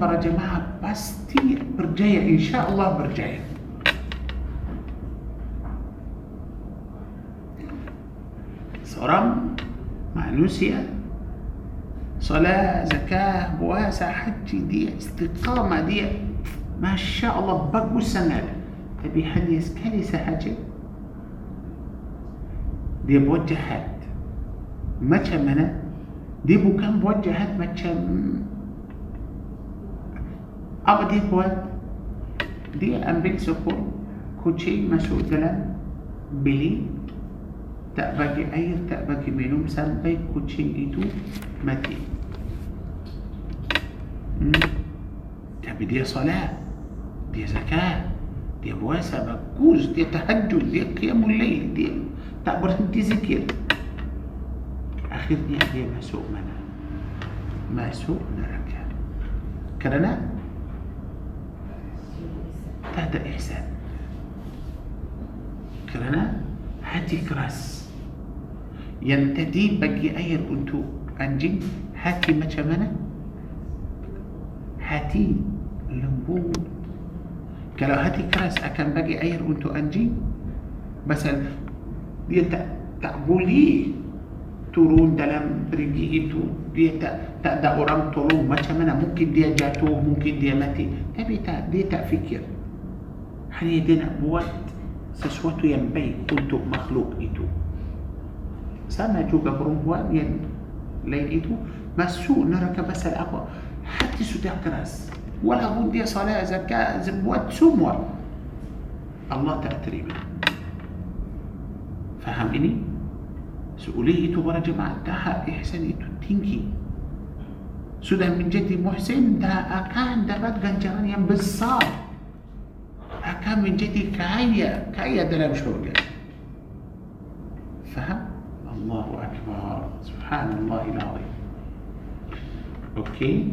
برا جماعة بس para jemaah إن شاء الله Allah berjaya مع نوسيا صلاة زكاة بواسة حج دي استقامة دي ما شاء الله بقو السنة تبي حد يسكلي سحجة دي بوجهات ما تشمنا دي بو كان بوجهات ما تشم أبا دي بوات دي أمريك سكو كوشي مسؤول دلا. بلي. تأبقي أي تأبقي منهم سنبي كوشي إيدو مدين تبي دي صلاة دي زكاة دي بواسة بكوز دي تهجد دي قيام الليل دي تعبر انت ذكر. أخيرني هي ما سوء منا ما سوء منا كان كان تهدى إحسان. كرنا؟ هاتي كراس. ينتدي بقي أير أنتو أنجي هاتي ما شمنه Hati lembut. Kalau hati keras akan bagi air untuk anjing, pasal dia tak tak boleh turun dalam perigi itu. Dia tak tak ada orang tolong. Macam mana? Mungkin dia jatuh mungkin dia mati. Tapi tak dia tak fikir. Hanya dia nak buat sesuatu yang baik untuk makhluk itu. Sama juga perempuan yang lain itu masuk neraka pasal apa حتى سوتيغ كراس ولا بدي صلاة زكاة زبوات سموة الله تأتريبه فهم إني سؤولي تبرا جماعة تها إحسني تنكي. سودا من جدي محسن؟ دا أكان درات غنجران ينبصار akan menjadi kaya kaya dalam syurga faham? الله أكبر. سبحان الله العظيم. okay.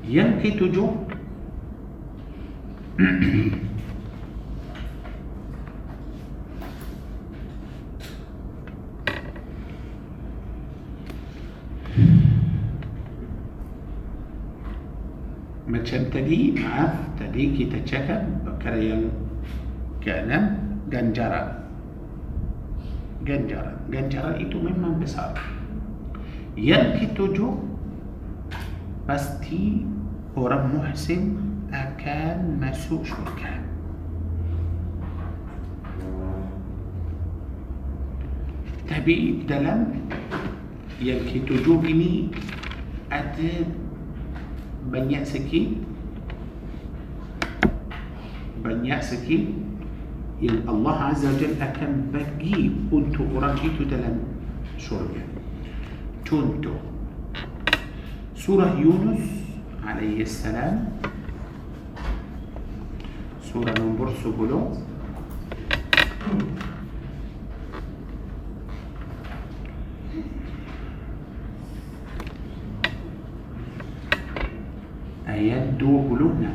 Yang ketujuh macam tadi maaf tadi kita cakap perkara yang keenam ganjaran. Ganjaran. Ganjaran itu memang besar. Yang ketujuh pasti orang muhsin akan masuk syurga tapi dalam yang ketujuh ini ada banyak sikit banyak sikit yang Allah Azza wa Jalla akan bagi untuk orang itu dalam syurga contoh سورة يونس عليه السلام. سورة من برس بلو أيد بلونا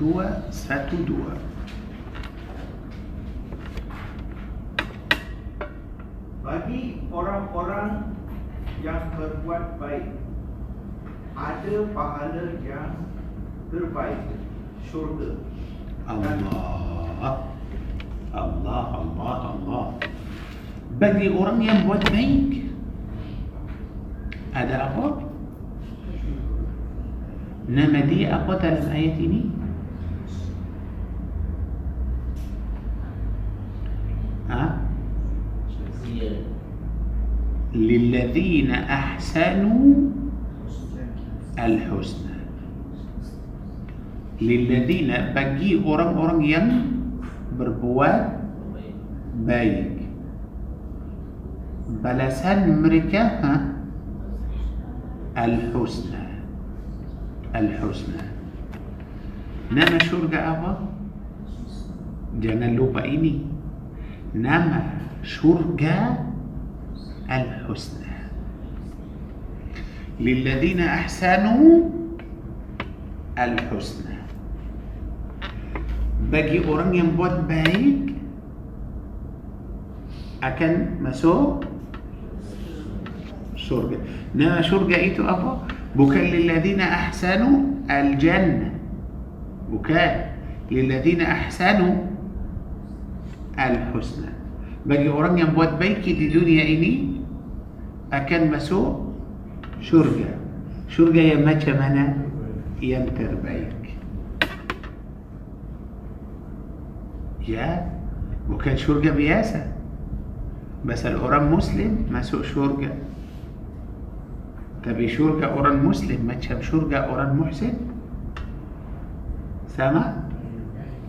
dua, satu, dua. Bagi orang-orang yang berbuat baik, ada pahala yang terbaik, syurga. Allah. Allah, Allah, Allah. Bagi orang yang buat baik, ada apa? Nama dia apa dalam ayat ini? للذين أحسنوا الحسنى للذين bagi orang-orang yang berbuat baik balasan mereka ha? al-husna al-husna nama syurga apa jangan lupa ini nama syurga al-husna للذين أحسنوا الحسنى bagi orang yang buat baik akan masuk surga. Nama surga itu apa? Bukan lilladzina ahsanu al-jannah. Bukan lilladzina ahsanu al-husna. Bagi orang yang buat baik di dunia ini أكن مسو شرقة شرقة يا مجا منا ينتر بيك يا وكان شرقة بياسة بس الأوران مسلم مسو شرقة tapi syurga orang Muslim macam syurga orang muhsin sama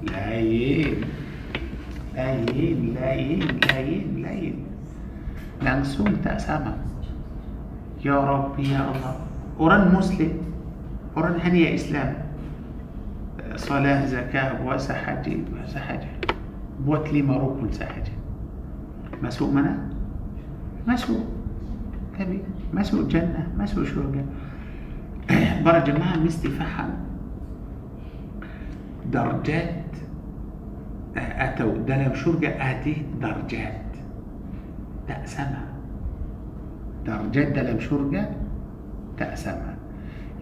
lain lain lain lain lain langsung tak sama يا رب يا الله. kalau Muslim. kalau hanya Islam. solat zakat puasa haji puasa haji buat lima rukun sahaja ما سوء منا ما سوء كبير. ما سوء جنة ما سوء شرقة برا جماعة مستي فحم درجات أتوا دلم شرقة أدي درجات. تأسمها در جدل شرقة تأسما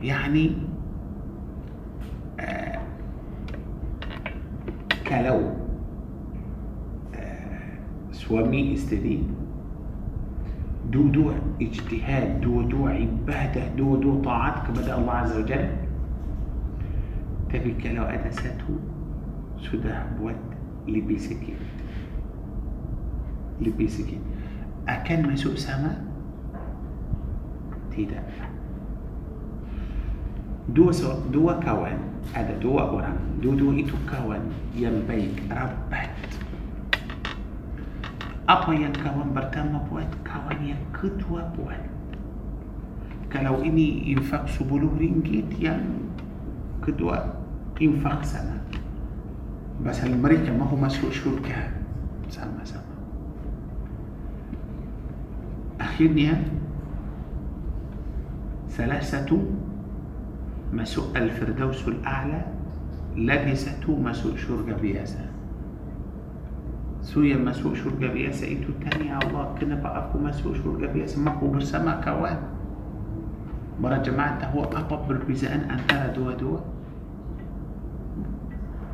يعني آه، kalau ah, suami isteri. dua dua ijtihad dua dua ibadah dua dua taat kepada الله عز وجل. tapi kalau ada satu sudah buat lebih sikit lebih sikit akan masuk sama? الكتاب دو سو دو كوان. هذا دو أوران. دو دو إتو كوان ينبيك. ربت. أبا ين كوان برتام بوات كوان ين كتوا بوات كلو إني ينفق سبولو رينجيت ين كتوا. ينفق سنة بس المريكة ما هو مسؤول شركة سامة سامة أخيرني ثلاثة مسوء الفردوس الأعلى لبسة مسوء شرق بياسة سويا مسوء شرق بياسة إنتو إيه تاني؟ يا الله كنا بقى مسوء شرق بياسة ما هو برسما كوان. برا جماعة هو أبا بالبزان أن ترى دوا دوا.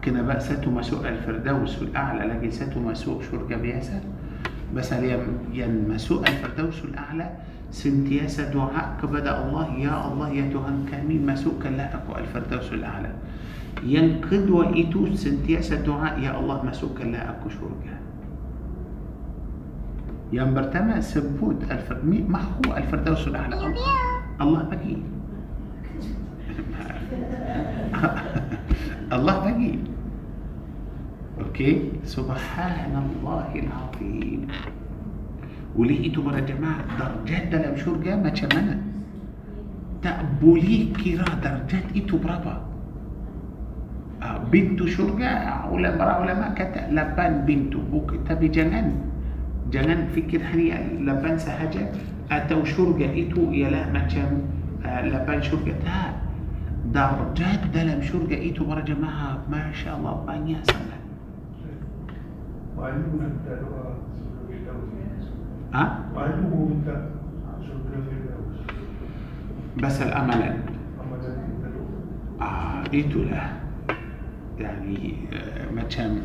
كنا بأسة مسوء الفردوس الأعلى لبسة مسوء شرق بياسة بس يا مسوء الفردوس الأعلى سنتياسة دعاءك كبدا الله. يا الله يا تهان كامي ما سوك اللهك الفردوس الأعلى. ينقد وإتوس سنتياسة دعاء. يا الله ما سوك اللهك شركة ينبرتما سبوت الفر... ما هو الفردوس الأعلى؟ الله بقي. الله بقي. أوكي. سبحان الله العظيم. ولقيتوا مرة جماعة درجات دل مشور جامعة شمانة تقبليه كرا درجات إيتو برابا آه، بنتو شرجة ولا مرا ولا ما كت لبان بنتو بوك تبي جنان. جنان فكر هني لبان سهجة أتو شرجة إتو يا ما كان آه، لبان شرجة تا درجات دلم شرجة إتو مرا جماعة ما شاء الله بانيا طيب، سلام بس الأمل آه إيتو له يعني آه، ما كان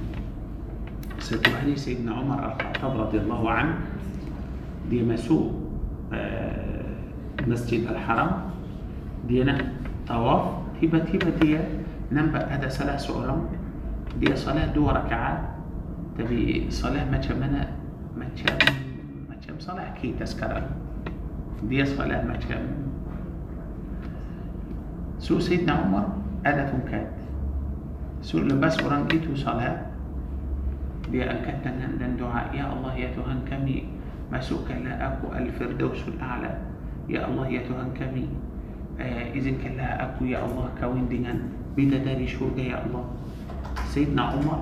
ستوحني سيدنا عمر الخطاب رضي الله عنه دي مسو المسجد آه، الحرام دي طواف تيبا تيبا دي نمبا هذا صلاة سؤرم دي صلاة دو ركعات تبي صلاة ما كان ما كان صالح كي تذكر دي صالح ما كان سو سيدنا عمر ألا كات سو لباس قران إتو صالح دي أكتن هندن دعاء يا الله يا تهان كمي ما سوك لا أكو الفردوس الأعلى. يا الله يا تهان كمي آه إذن كلا أكو يا الله كوين دينا بيدا داري شورجة يا الله. سيدنا عمر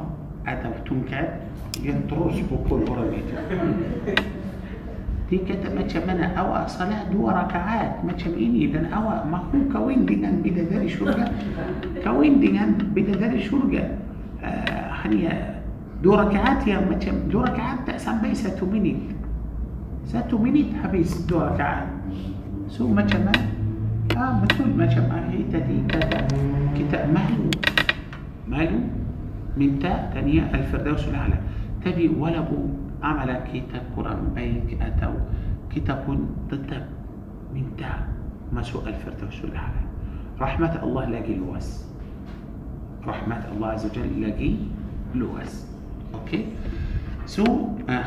أدب تنكاد ينطرس بكل ورميته Dia kata macam mana awak salat dua rakaat macam ini dan awak mahu kawin dengan bidadari syurga kawin dengan bidadari syurga uh, hanya dua rakaat yang macam dua rakaat tak sampai satu minit satu minit habis dua rakaat so macam mana ah, betul macam ahli tadi kata kita malu malu minta tanya Al-Firdausul A'la tapi walaupun عمل كتاب قرآن بيك أتو كتاب ضد من تا ما شو الفردوس الأعلى. رحمة الله لقي لوس رحمة الله عز وجل لقي لوس أوكي؟ سو آه.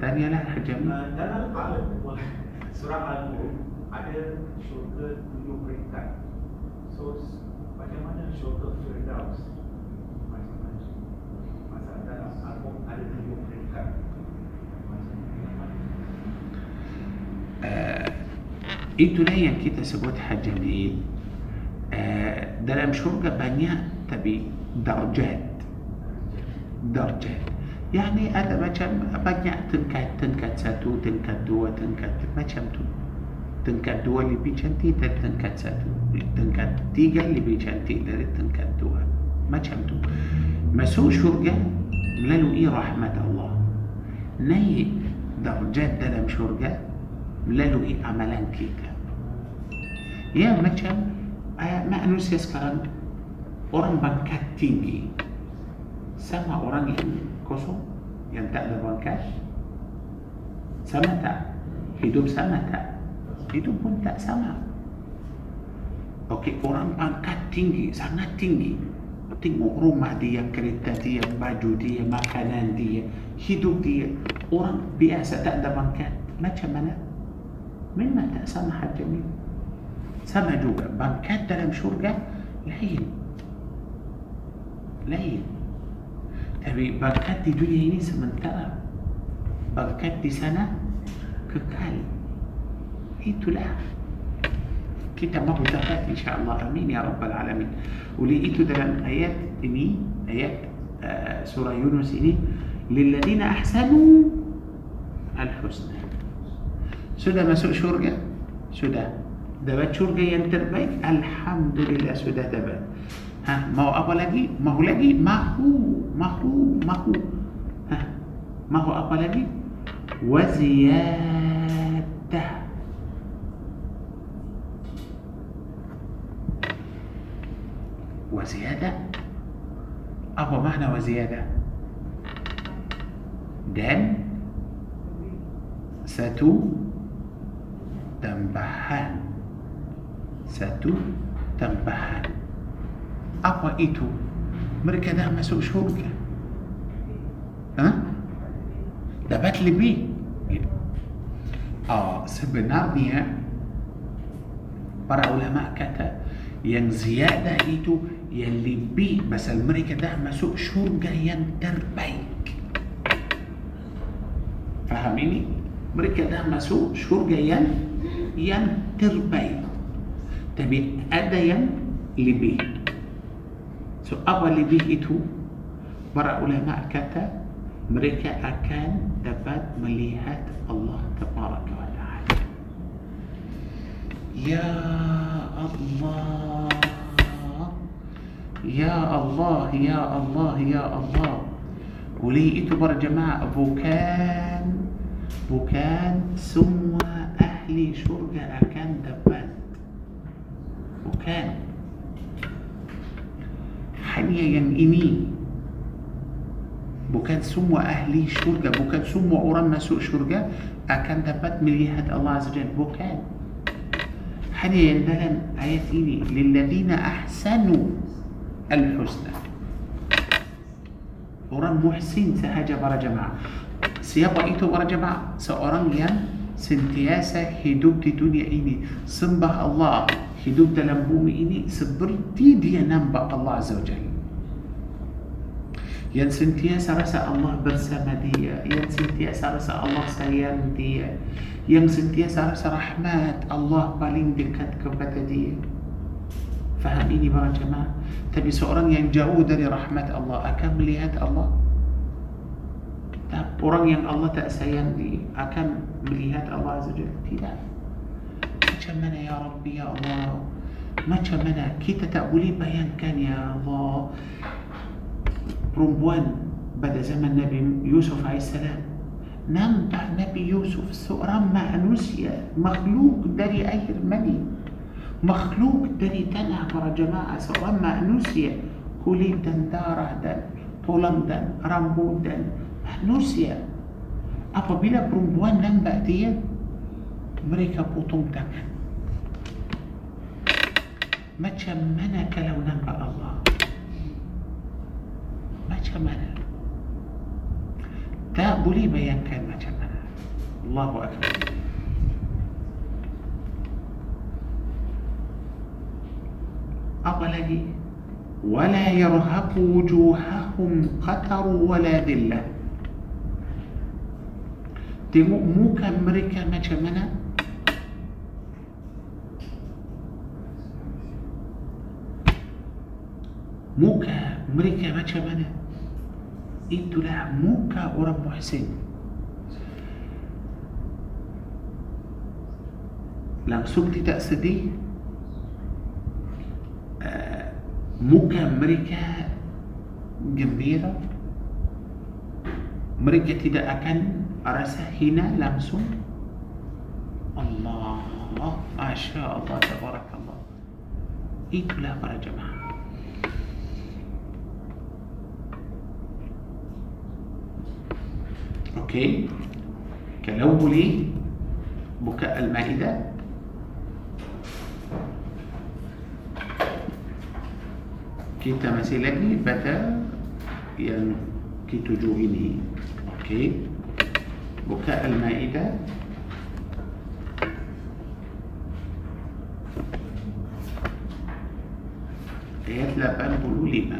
تانية لا حجم. سرعة Uh, itulah yang kita sebut hajamil. Uh, dalam syurga banyak tapi darjat. Darjat. Yani ada macam banyak tingkat, tingkat satu, tingkat dua, tingkat macam tu. Tingkat dua lebih cantik dari tingkat satu. Tingkat tiga lebih cantik dari tingkat dua. Macam tu. Masuk syurga melalui rahmat Allah. Naik darjat dalam syurga melalui amalan kita. Ya macam uh, manusia sekarang orang pangkat tinggi sama orang yang kosong yang tak ada pangkat Sama tak? Hidup sama tak? Hidup pun tak sama. Okey, orang pangkat tinggi, sangat tinggi. Tengok rumah dia, kereta dia, baju dia, makanan dia, hidup dia. Orang biasa tak ada pangkat. Macam mana? Memang tak sama hajamnya. Sama juga, pangkat dalam syurga lain. Lain. Tapi pangkat di dunia ini sementara. Pangkat di sana kekal. Itulah كتاب ما بتفات إن شاء الله. آمين يا رب العالمين. ولقيته ده آيات إني آيات آه، سورة يونس إني للذين أحسنوا الحسنى. سودا ما سوء شرجة سودا دبات شرجة ينتر بيك الحمد لله سودا دبات ها ما هو أبو لجي ما هو لجي ما هو ما هو ما هو. ها ما هو أبو لجي وزيادة. وزيادة؟ أقوى معنى وزيادة. دال ساتو تنبحان ساتو تنبحان أقوى إيتو مركا ده ما سوء شوكا ها؟ ده باتل بي آه سبنا para ulama kata yang ziyadah itu yang lebih pasal mereka dah masuk syurga yang terbaik. Faham ini? Mereka dah masuk syurga yang yang terbaik. Tapi ada yang lebih. So apa lebih itu? Para ulama kata mereka akan dapat melihat Allah taala. Ya Allah يا الله يا الله يا الله. وليئتو برجماء بوكان بوكان سموا أهلي شرقة أكان دبان. بوكان. حنيا ينئني بوكان سموا أهلي شرقة بوكان سموا أورام نسوء شرقة أكان دبات مليهة الله عز وجل. بوكان. حنيا ينبغن آيات إني للذين أحسنوا. Al-husna. Orang muhsin sahaja para jemaah. Siapa itu para jemaah? Seorang yang sentiasa hidup di dunia ini. Sembah Allah. Hidup dalam bumi ini Seperti dia nampak Allah Azza wa Jalla. Yang sentiasa rasa Allah bersama dia. Yang sentiasa rasa Allah sayang dia. Yang sentiasa rasa rahmat Allah paling dekat kepada dia فهم إني برا جماعة؟ تبي سؤران يعني جاود رحمة الله أكم ليات الله تاب أوران يعني الله تأسين لي أكم ليات الله عز وجل تيدا ما كمنا يا ربي يا الله ما كمنا كي تتأولي بيان كان يا الله رمبوان بدأ زمن نبي يوسف عليه السلام نام نبي يوسف سؤران ما أنوسيا مخلوق داري أي مني مخلوق تني تنع برا جماعة سواء ما نوسيا كولي دن دارا دن طولم دن رامبو دن نوسيا أبا بلا برمبوان لن بأدية مريكا بوطوم دن ما تشمنك لو نبأ الله. ما تشمنك تا بولي بيان كان ما تشمنك الله أكبر. apalagi wala yarhaqu wujuhahum qataru wala dhillah. Tengok muka mereka macam mana? Muka mereka macam mana? Itulah muka orang muhsin. Langsung tidak sedih. موكا مريكا جميرة مريكا تدا اكن رسا هنا لامسون؟ الله ما شاء الله تبارك الله. ايتو لا برا جماعة أوكي. كلوبلي بكاء المائدة. Kita masih lagi pada yang ketujuh ini. Okey buka Al-Ma'idah. Ayat 85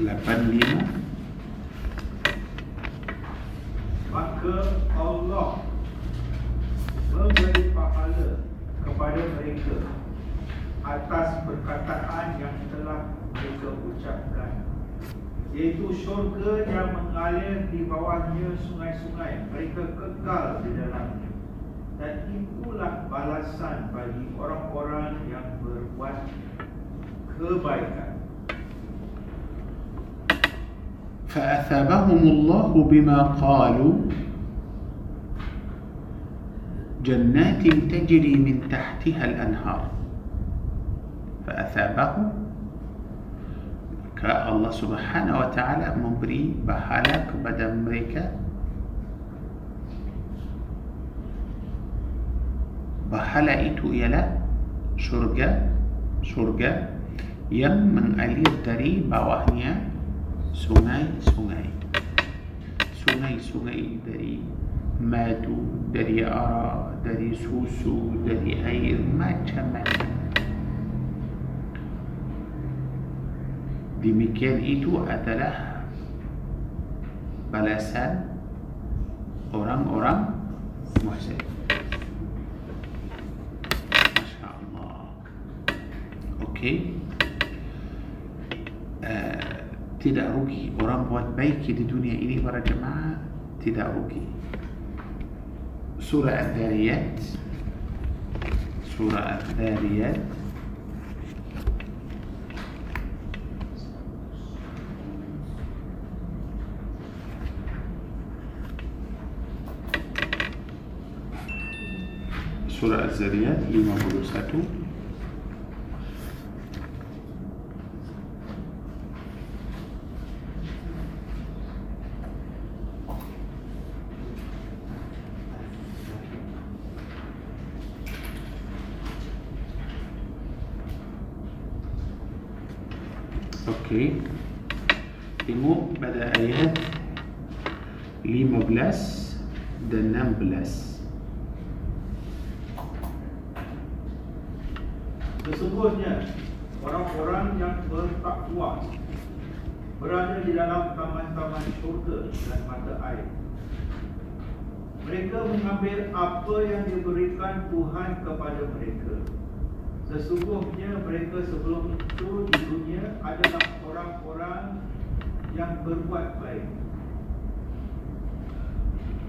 85 Maka Allah memberi pahala kepada mereka atas perkataan yang telah mereka ucapkan iaitu syurga yang mengalir di bawahnya sungai-sungai mereka kekal di dalamnya dan itulah balasan bagi orang-orang yang berbuat kebaikan فأثابهم الله بما قالوا جنات تجري من تحتها الأنهار. فأثابه كالله سبحانه وتعالى مبري بحالك بدا مريكا بحالا إتو يلا شرقة شرقة يم من أليل تري بواهنيا سمعي سمعي سمعي سمي دري مادو dari arak, dari susu, dari air macam-macam. Demikian itu adalah balasan orang-orang muhsin. Okey. Uh, tidak rugi. Orang buat baik di dunia ini para jemaah tidak rugi سورة الذاريات سورة الذاريات سورة الذاريات لما بلوساتو mata air. Mereka mengambil apa yang diberikan Tuhan kepada mereka. Sesungguhnya mereka sebelum itu di dunia adalah orang-orang yang berbuat baik.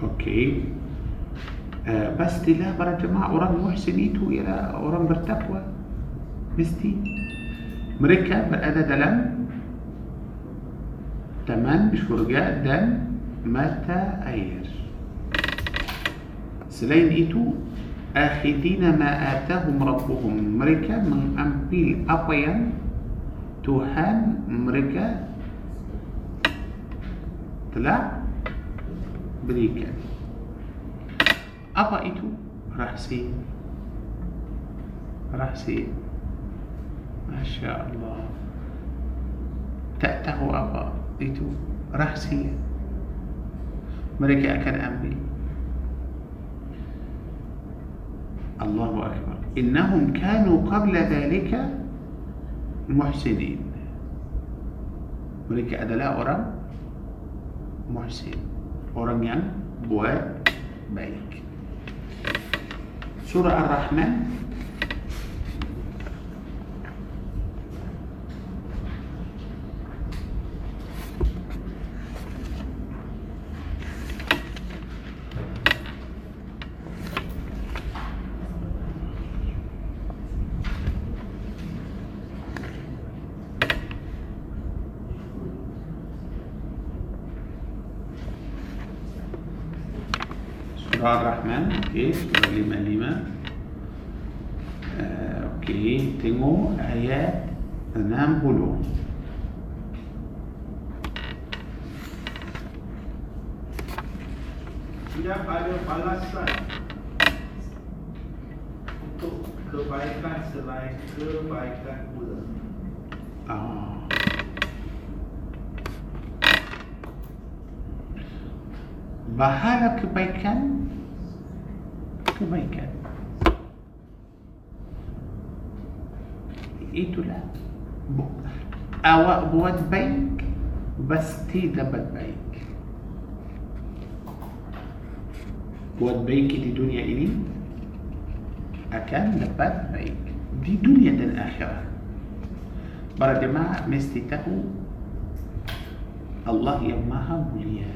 Okey. Uh, pastilah para jemaah orang muhsin itu ialah orang bertakwa. Mesti. Mereka berada dalam taman syurga dan mata air? selain itu آخذين ما آتاهم ربهم. mereka mengambil apa yang Tuhan mereka telah berikan apa itu rahsia rahsia ما شاء الله. تأته أبا إتو راح سين Mereka akan ambil. الله أكبر إنهم كانوا قبل ذلك محسنين mereka adalah orang muhsin orang yang buat baik surah ar-rahman okey surah lima-lima uh, okey tengok ayat enam puluh Tidak ada balasan untuk kebaikan selain kebaikan pula. Ah. Bahala kebaikan شو وما كان. إيتو لا. بو. أو بيك بس تي دبل بيك. بود بيك دي دنيا إلي. أكان دبل بيك. دي دنيا دن آخرة. برد ما مستيته الله يماها مليا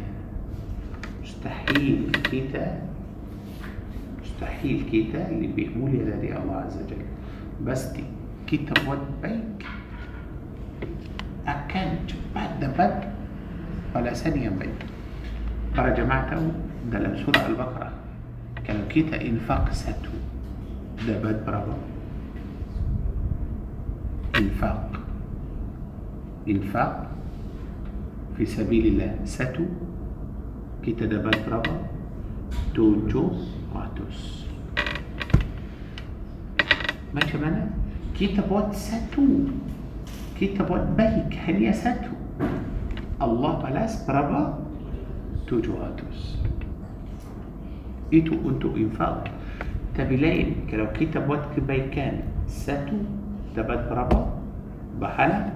مستحيل. كده مستحيل كده اللي بيقول إلى الله عز وجل. بس دي بود بيك. أكانت بعد بعد ولا ثانيا بيك. قرأ جماعته ده لم سورة البقرة. كان كيتا إنفاق ستو. ده بعد برابو. إنفاق. إنفاق في سبيل الله. ستو. كيتا ده بعد برابو. تو جوز. Ratus macam mana? kita buat satu kita buat baik hanya satu Allah balas berapa? tujuh ratus itu untuk infak tapi lain kalau kita buat kebaikan satu dapat berapa? bahala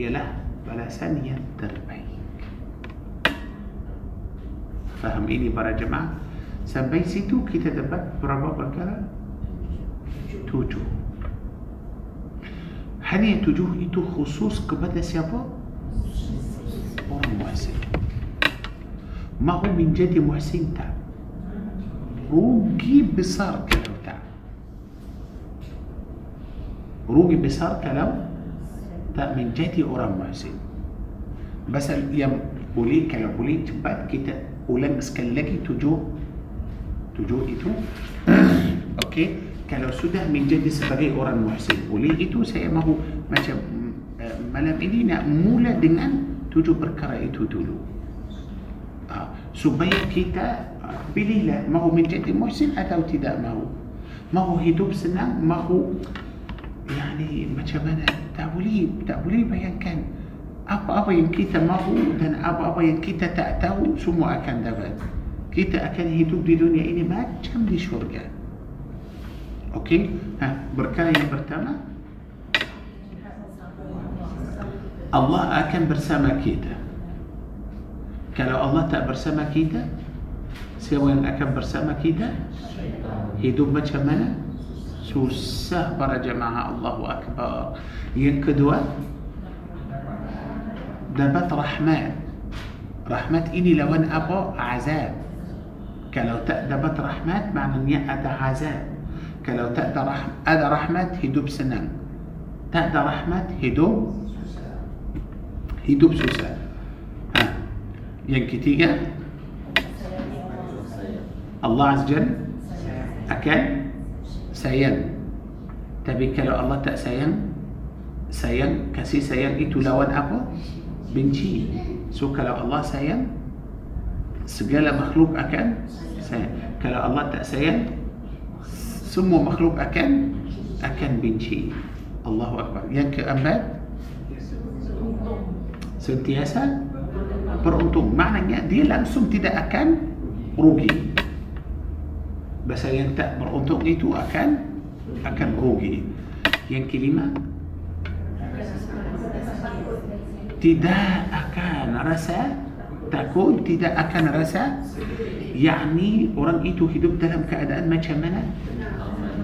يا له ولا ثانية ترميك. فهم إيني برا جماعة. سنبي ستو كي برا بابا بركلا توجو. Yang ni tujuh itu khusus kepada siapa? Orang muhsin. Mahu menjadi muhsin tak? Rugi besar kalau tak. Rugi besar kalau? Tak menjadi orang muhsin pasal yang boleh kalau boleh cepat kita ulang sekali lagi tujuh. Tujuh itu. Okey kalau sudah menjadi sebagai orang muhsin boleh itu saya mahu macam uh, malam ini nak mula dengan tujuh perkara itu dulu. Uh, supaya kita uh, pilihlah mahu menjadi muhsin atau tidak mahu. Mahu hidup senang mahu yani macam mana boleh tak boleh bayangkan apa-apa yang kita mahu dan apa-apa yang kita tak tahu semua akan dapat kita akan hidup di dunia ini macam di syurga. Okey? Ha perkara yang pertama. Allah akan bersama kita. Kalau Allah tak bersama kita siapa yang akan bersama kita? Hidup macam mana susah para jemaah Allahu Akbar yang kedua dapat rahmat rahmat ini lawan apa azab kalau tak dapat rahmat maknanya ada azab kalau tak ada, rah ada rahmat hidup senang tak ada rahmat hidup hidup susah ha. yang ketiga Allah Azza Jal akan sayang. Tapi kalau Allah tak sayang sayang kasih sayang itu lawan apa? Benci. So kalau Allah sayang segala makhluk akan sayang. Kalau Allah tak sayang semua makhluk akan akan benci. Allahu Akbar. Yang keempat sentiasa beruntung. Maknanya dia langsung tidak akan rugi bahasa yang tak beruntung itu akan akan rugi yang kelima tidak akan rasa takut tidak akan rasa yakni orang itu hidup dalam keadaan macam mana?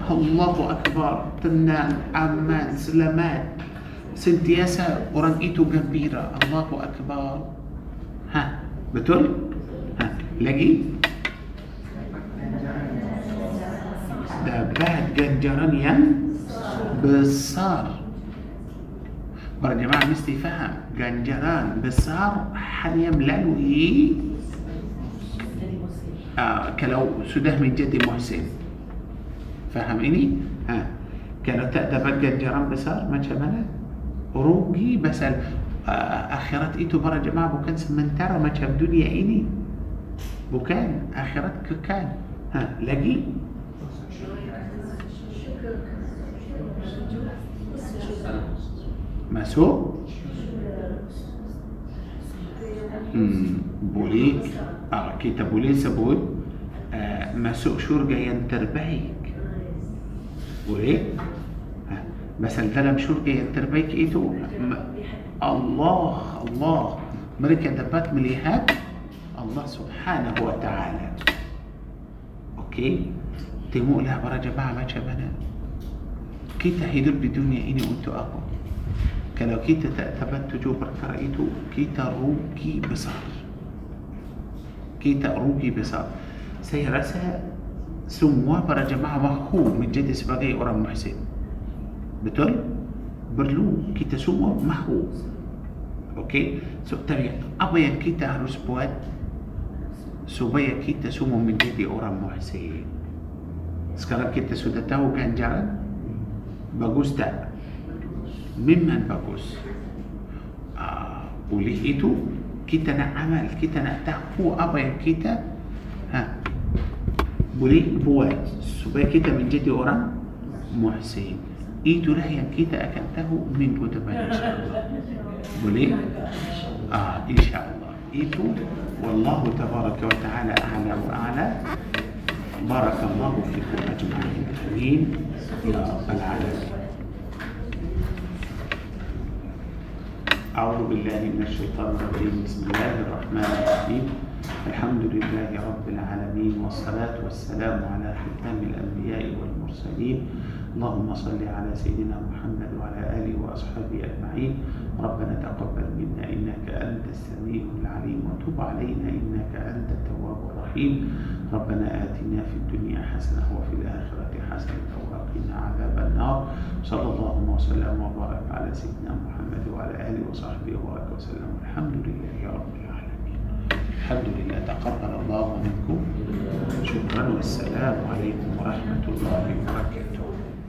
Allahu Akbar tenang aman selamat. Sentiasa orang itu gembira. Allahu Akbar. Ha betul? Ha lagi به ganjarannya besar. Para jamaah mesti faham. Ganjaran besar hanya melalui ah kalau sudah menjadi muhsin. Faham ini ha ah. Kalau tak dapat ganjaran besar macam mana rugi besar, akhirat itu para jamaah bukan sementara macam dunia ini. بوكان آخرت كان. ها لقي؟ Masuk hmm, boleh ah, kita boleh sebut uh, masuk syurga yang terbaik boleh ha, Masal dalam syurga yang terbaik itu ma- Allah Allah mereka dapat melihat Allah subhanahu wa ta'ala Okey Kita hidup di dunia ini untuk apa? Kalau kita tak dapat tujuh perkara itu Kita rugi besar. Kita rugi besar. Saya rasa Semua para jemaah mahu menjadi sebagai orang muhsin Betul? Perlu kita semua mahu. Okey? So, Tapi apa yang kita harus buat Supaya kita semua menjadi orang muhsin Sekarang kita sudah tahu ganjaran باغوس ده ممن باغوس آه، وليه ايتو إتو كيتنا عمل كيتنا هو أبا كيتا. ها. بولي بوات سبي كيتا من جدي أوران محسن. إيتو رهيا كيتا أكلته من كتبه إن شاء الله. بولي. آه إن شاء الله. إيتو. والله تبارك وتعالى أعلى وأعلى. بارك الله فيكم أجمعين. يا رب العالمين أعوذ بالله من الشيطان الرجيم. بسم الله الرحمن الرحيم. الحمد لله رب العالمين والصلاة والسلام على ختام الأنبياء والمرسلين. اللهم صل على سيدنا محمد وعلى آله وأصحابه أجمعين. ربنا تقبل منا إنك أنت السميع العليم وتب علينا إنك أنت التواب الرحيم. ربنا آتنا في الدنيا حسنة وفي الآخرة حسنة عذاب النار. صلى الله وسلم وبارك على سيدنا محمد وعلى آله وصحبه وبارك وسلم. الحمد لله رب العالمين. الحمد لله. تقبل الله منكم. شكرا والسلام عليكم ورحمة الله وبركاته.